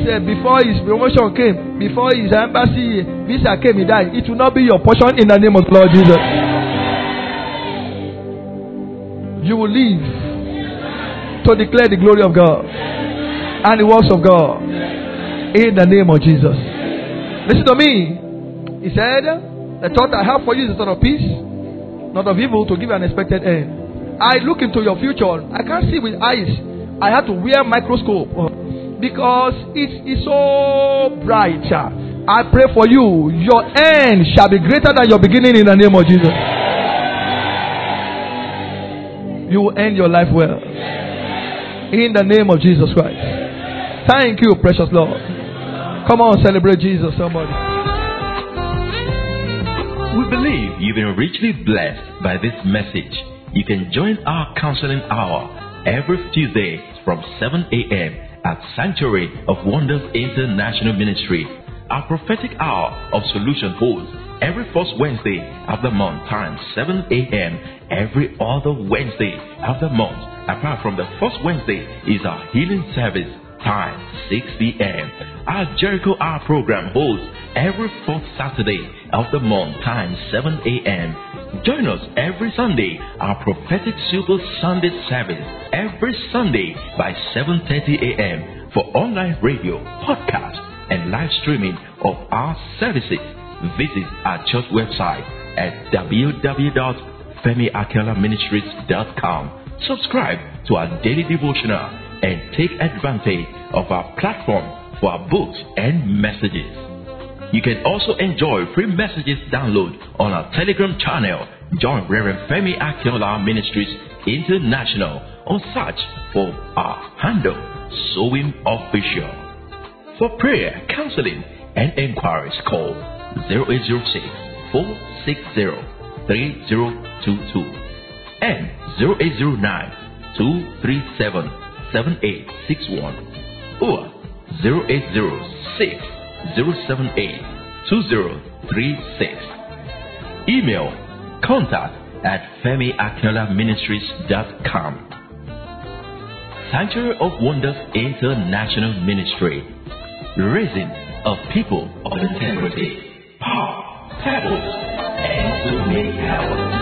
He said, before his promotion came, before his embassy visa came, he died. It will not be your portion in the name of Lord Jesus. You will live to declare the glory of God and the works of God in the name of Jesus. Listen to me. He said, The thought I have for you is a thought of peace, not of evil, to give an expected end. I look into your future. I can't see with eyes. I have to wear microscope uh, because it is so bright. I pray for you. Your end shall be greater than your beginning in the name of Jesus. You will end your life well. In the name of Jesus Christ. Thank you, precious Lord. Come on, celebrate Jesus, somebody. We believe you've been richly blessed by this message. You can join our counseling hour every Tuesday from 7 a.m. at Sanctuary of Wonders International Ministry. Our prophetic hour of solution holds every first Wednesday of the month times 7 a.m. every other Wednesday of the month. Apart from the first Wednesday is our healing service time 6 p.m. Our Jericho Hour program holds every fourth Saturday of the month time 7 a.m. Join us every Sunday, our prophetic super Sunday service every Sunday by 7:30 a.m. for online radio, podcast, and live streaming of our services. Visit our church website at www.femiakinolaministries.com. Subscribe to our daily devotional and take advantage of our platform for our books and messages. You can also enjoy free messages download on our Telegram channel. Join Reverend Femi Akinola Ministries International or search for our handle, Sowing Official. For prayer, counseling, and inquiries, call 0806 460 3022 and 0809 237 7861 or 0806 078 2036. Email contact at femiakinolaministries.com. Sanctuary of Wonders International Ministry, raising a people of integrity, power, purpose, and to make power.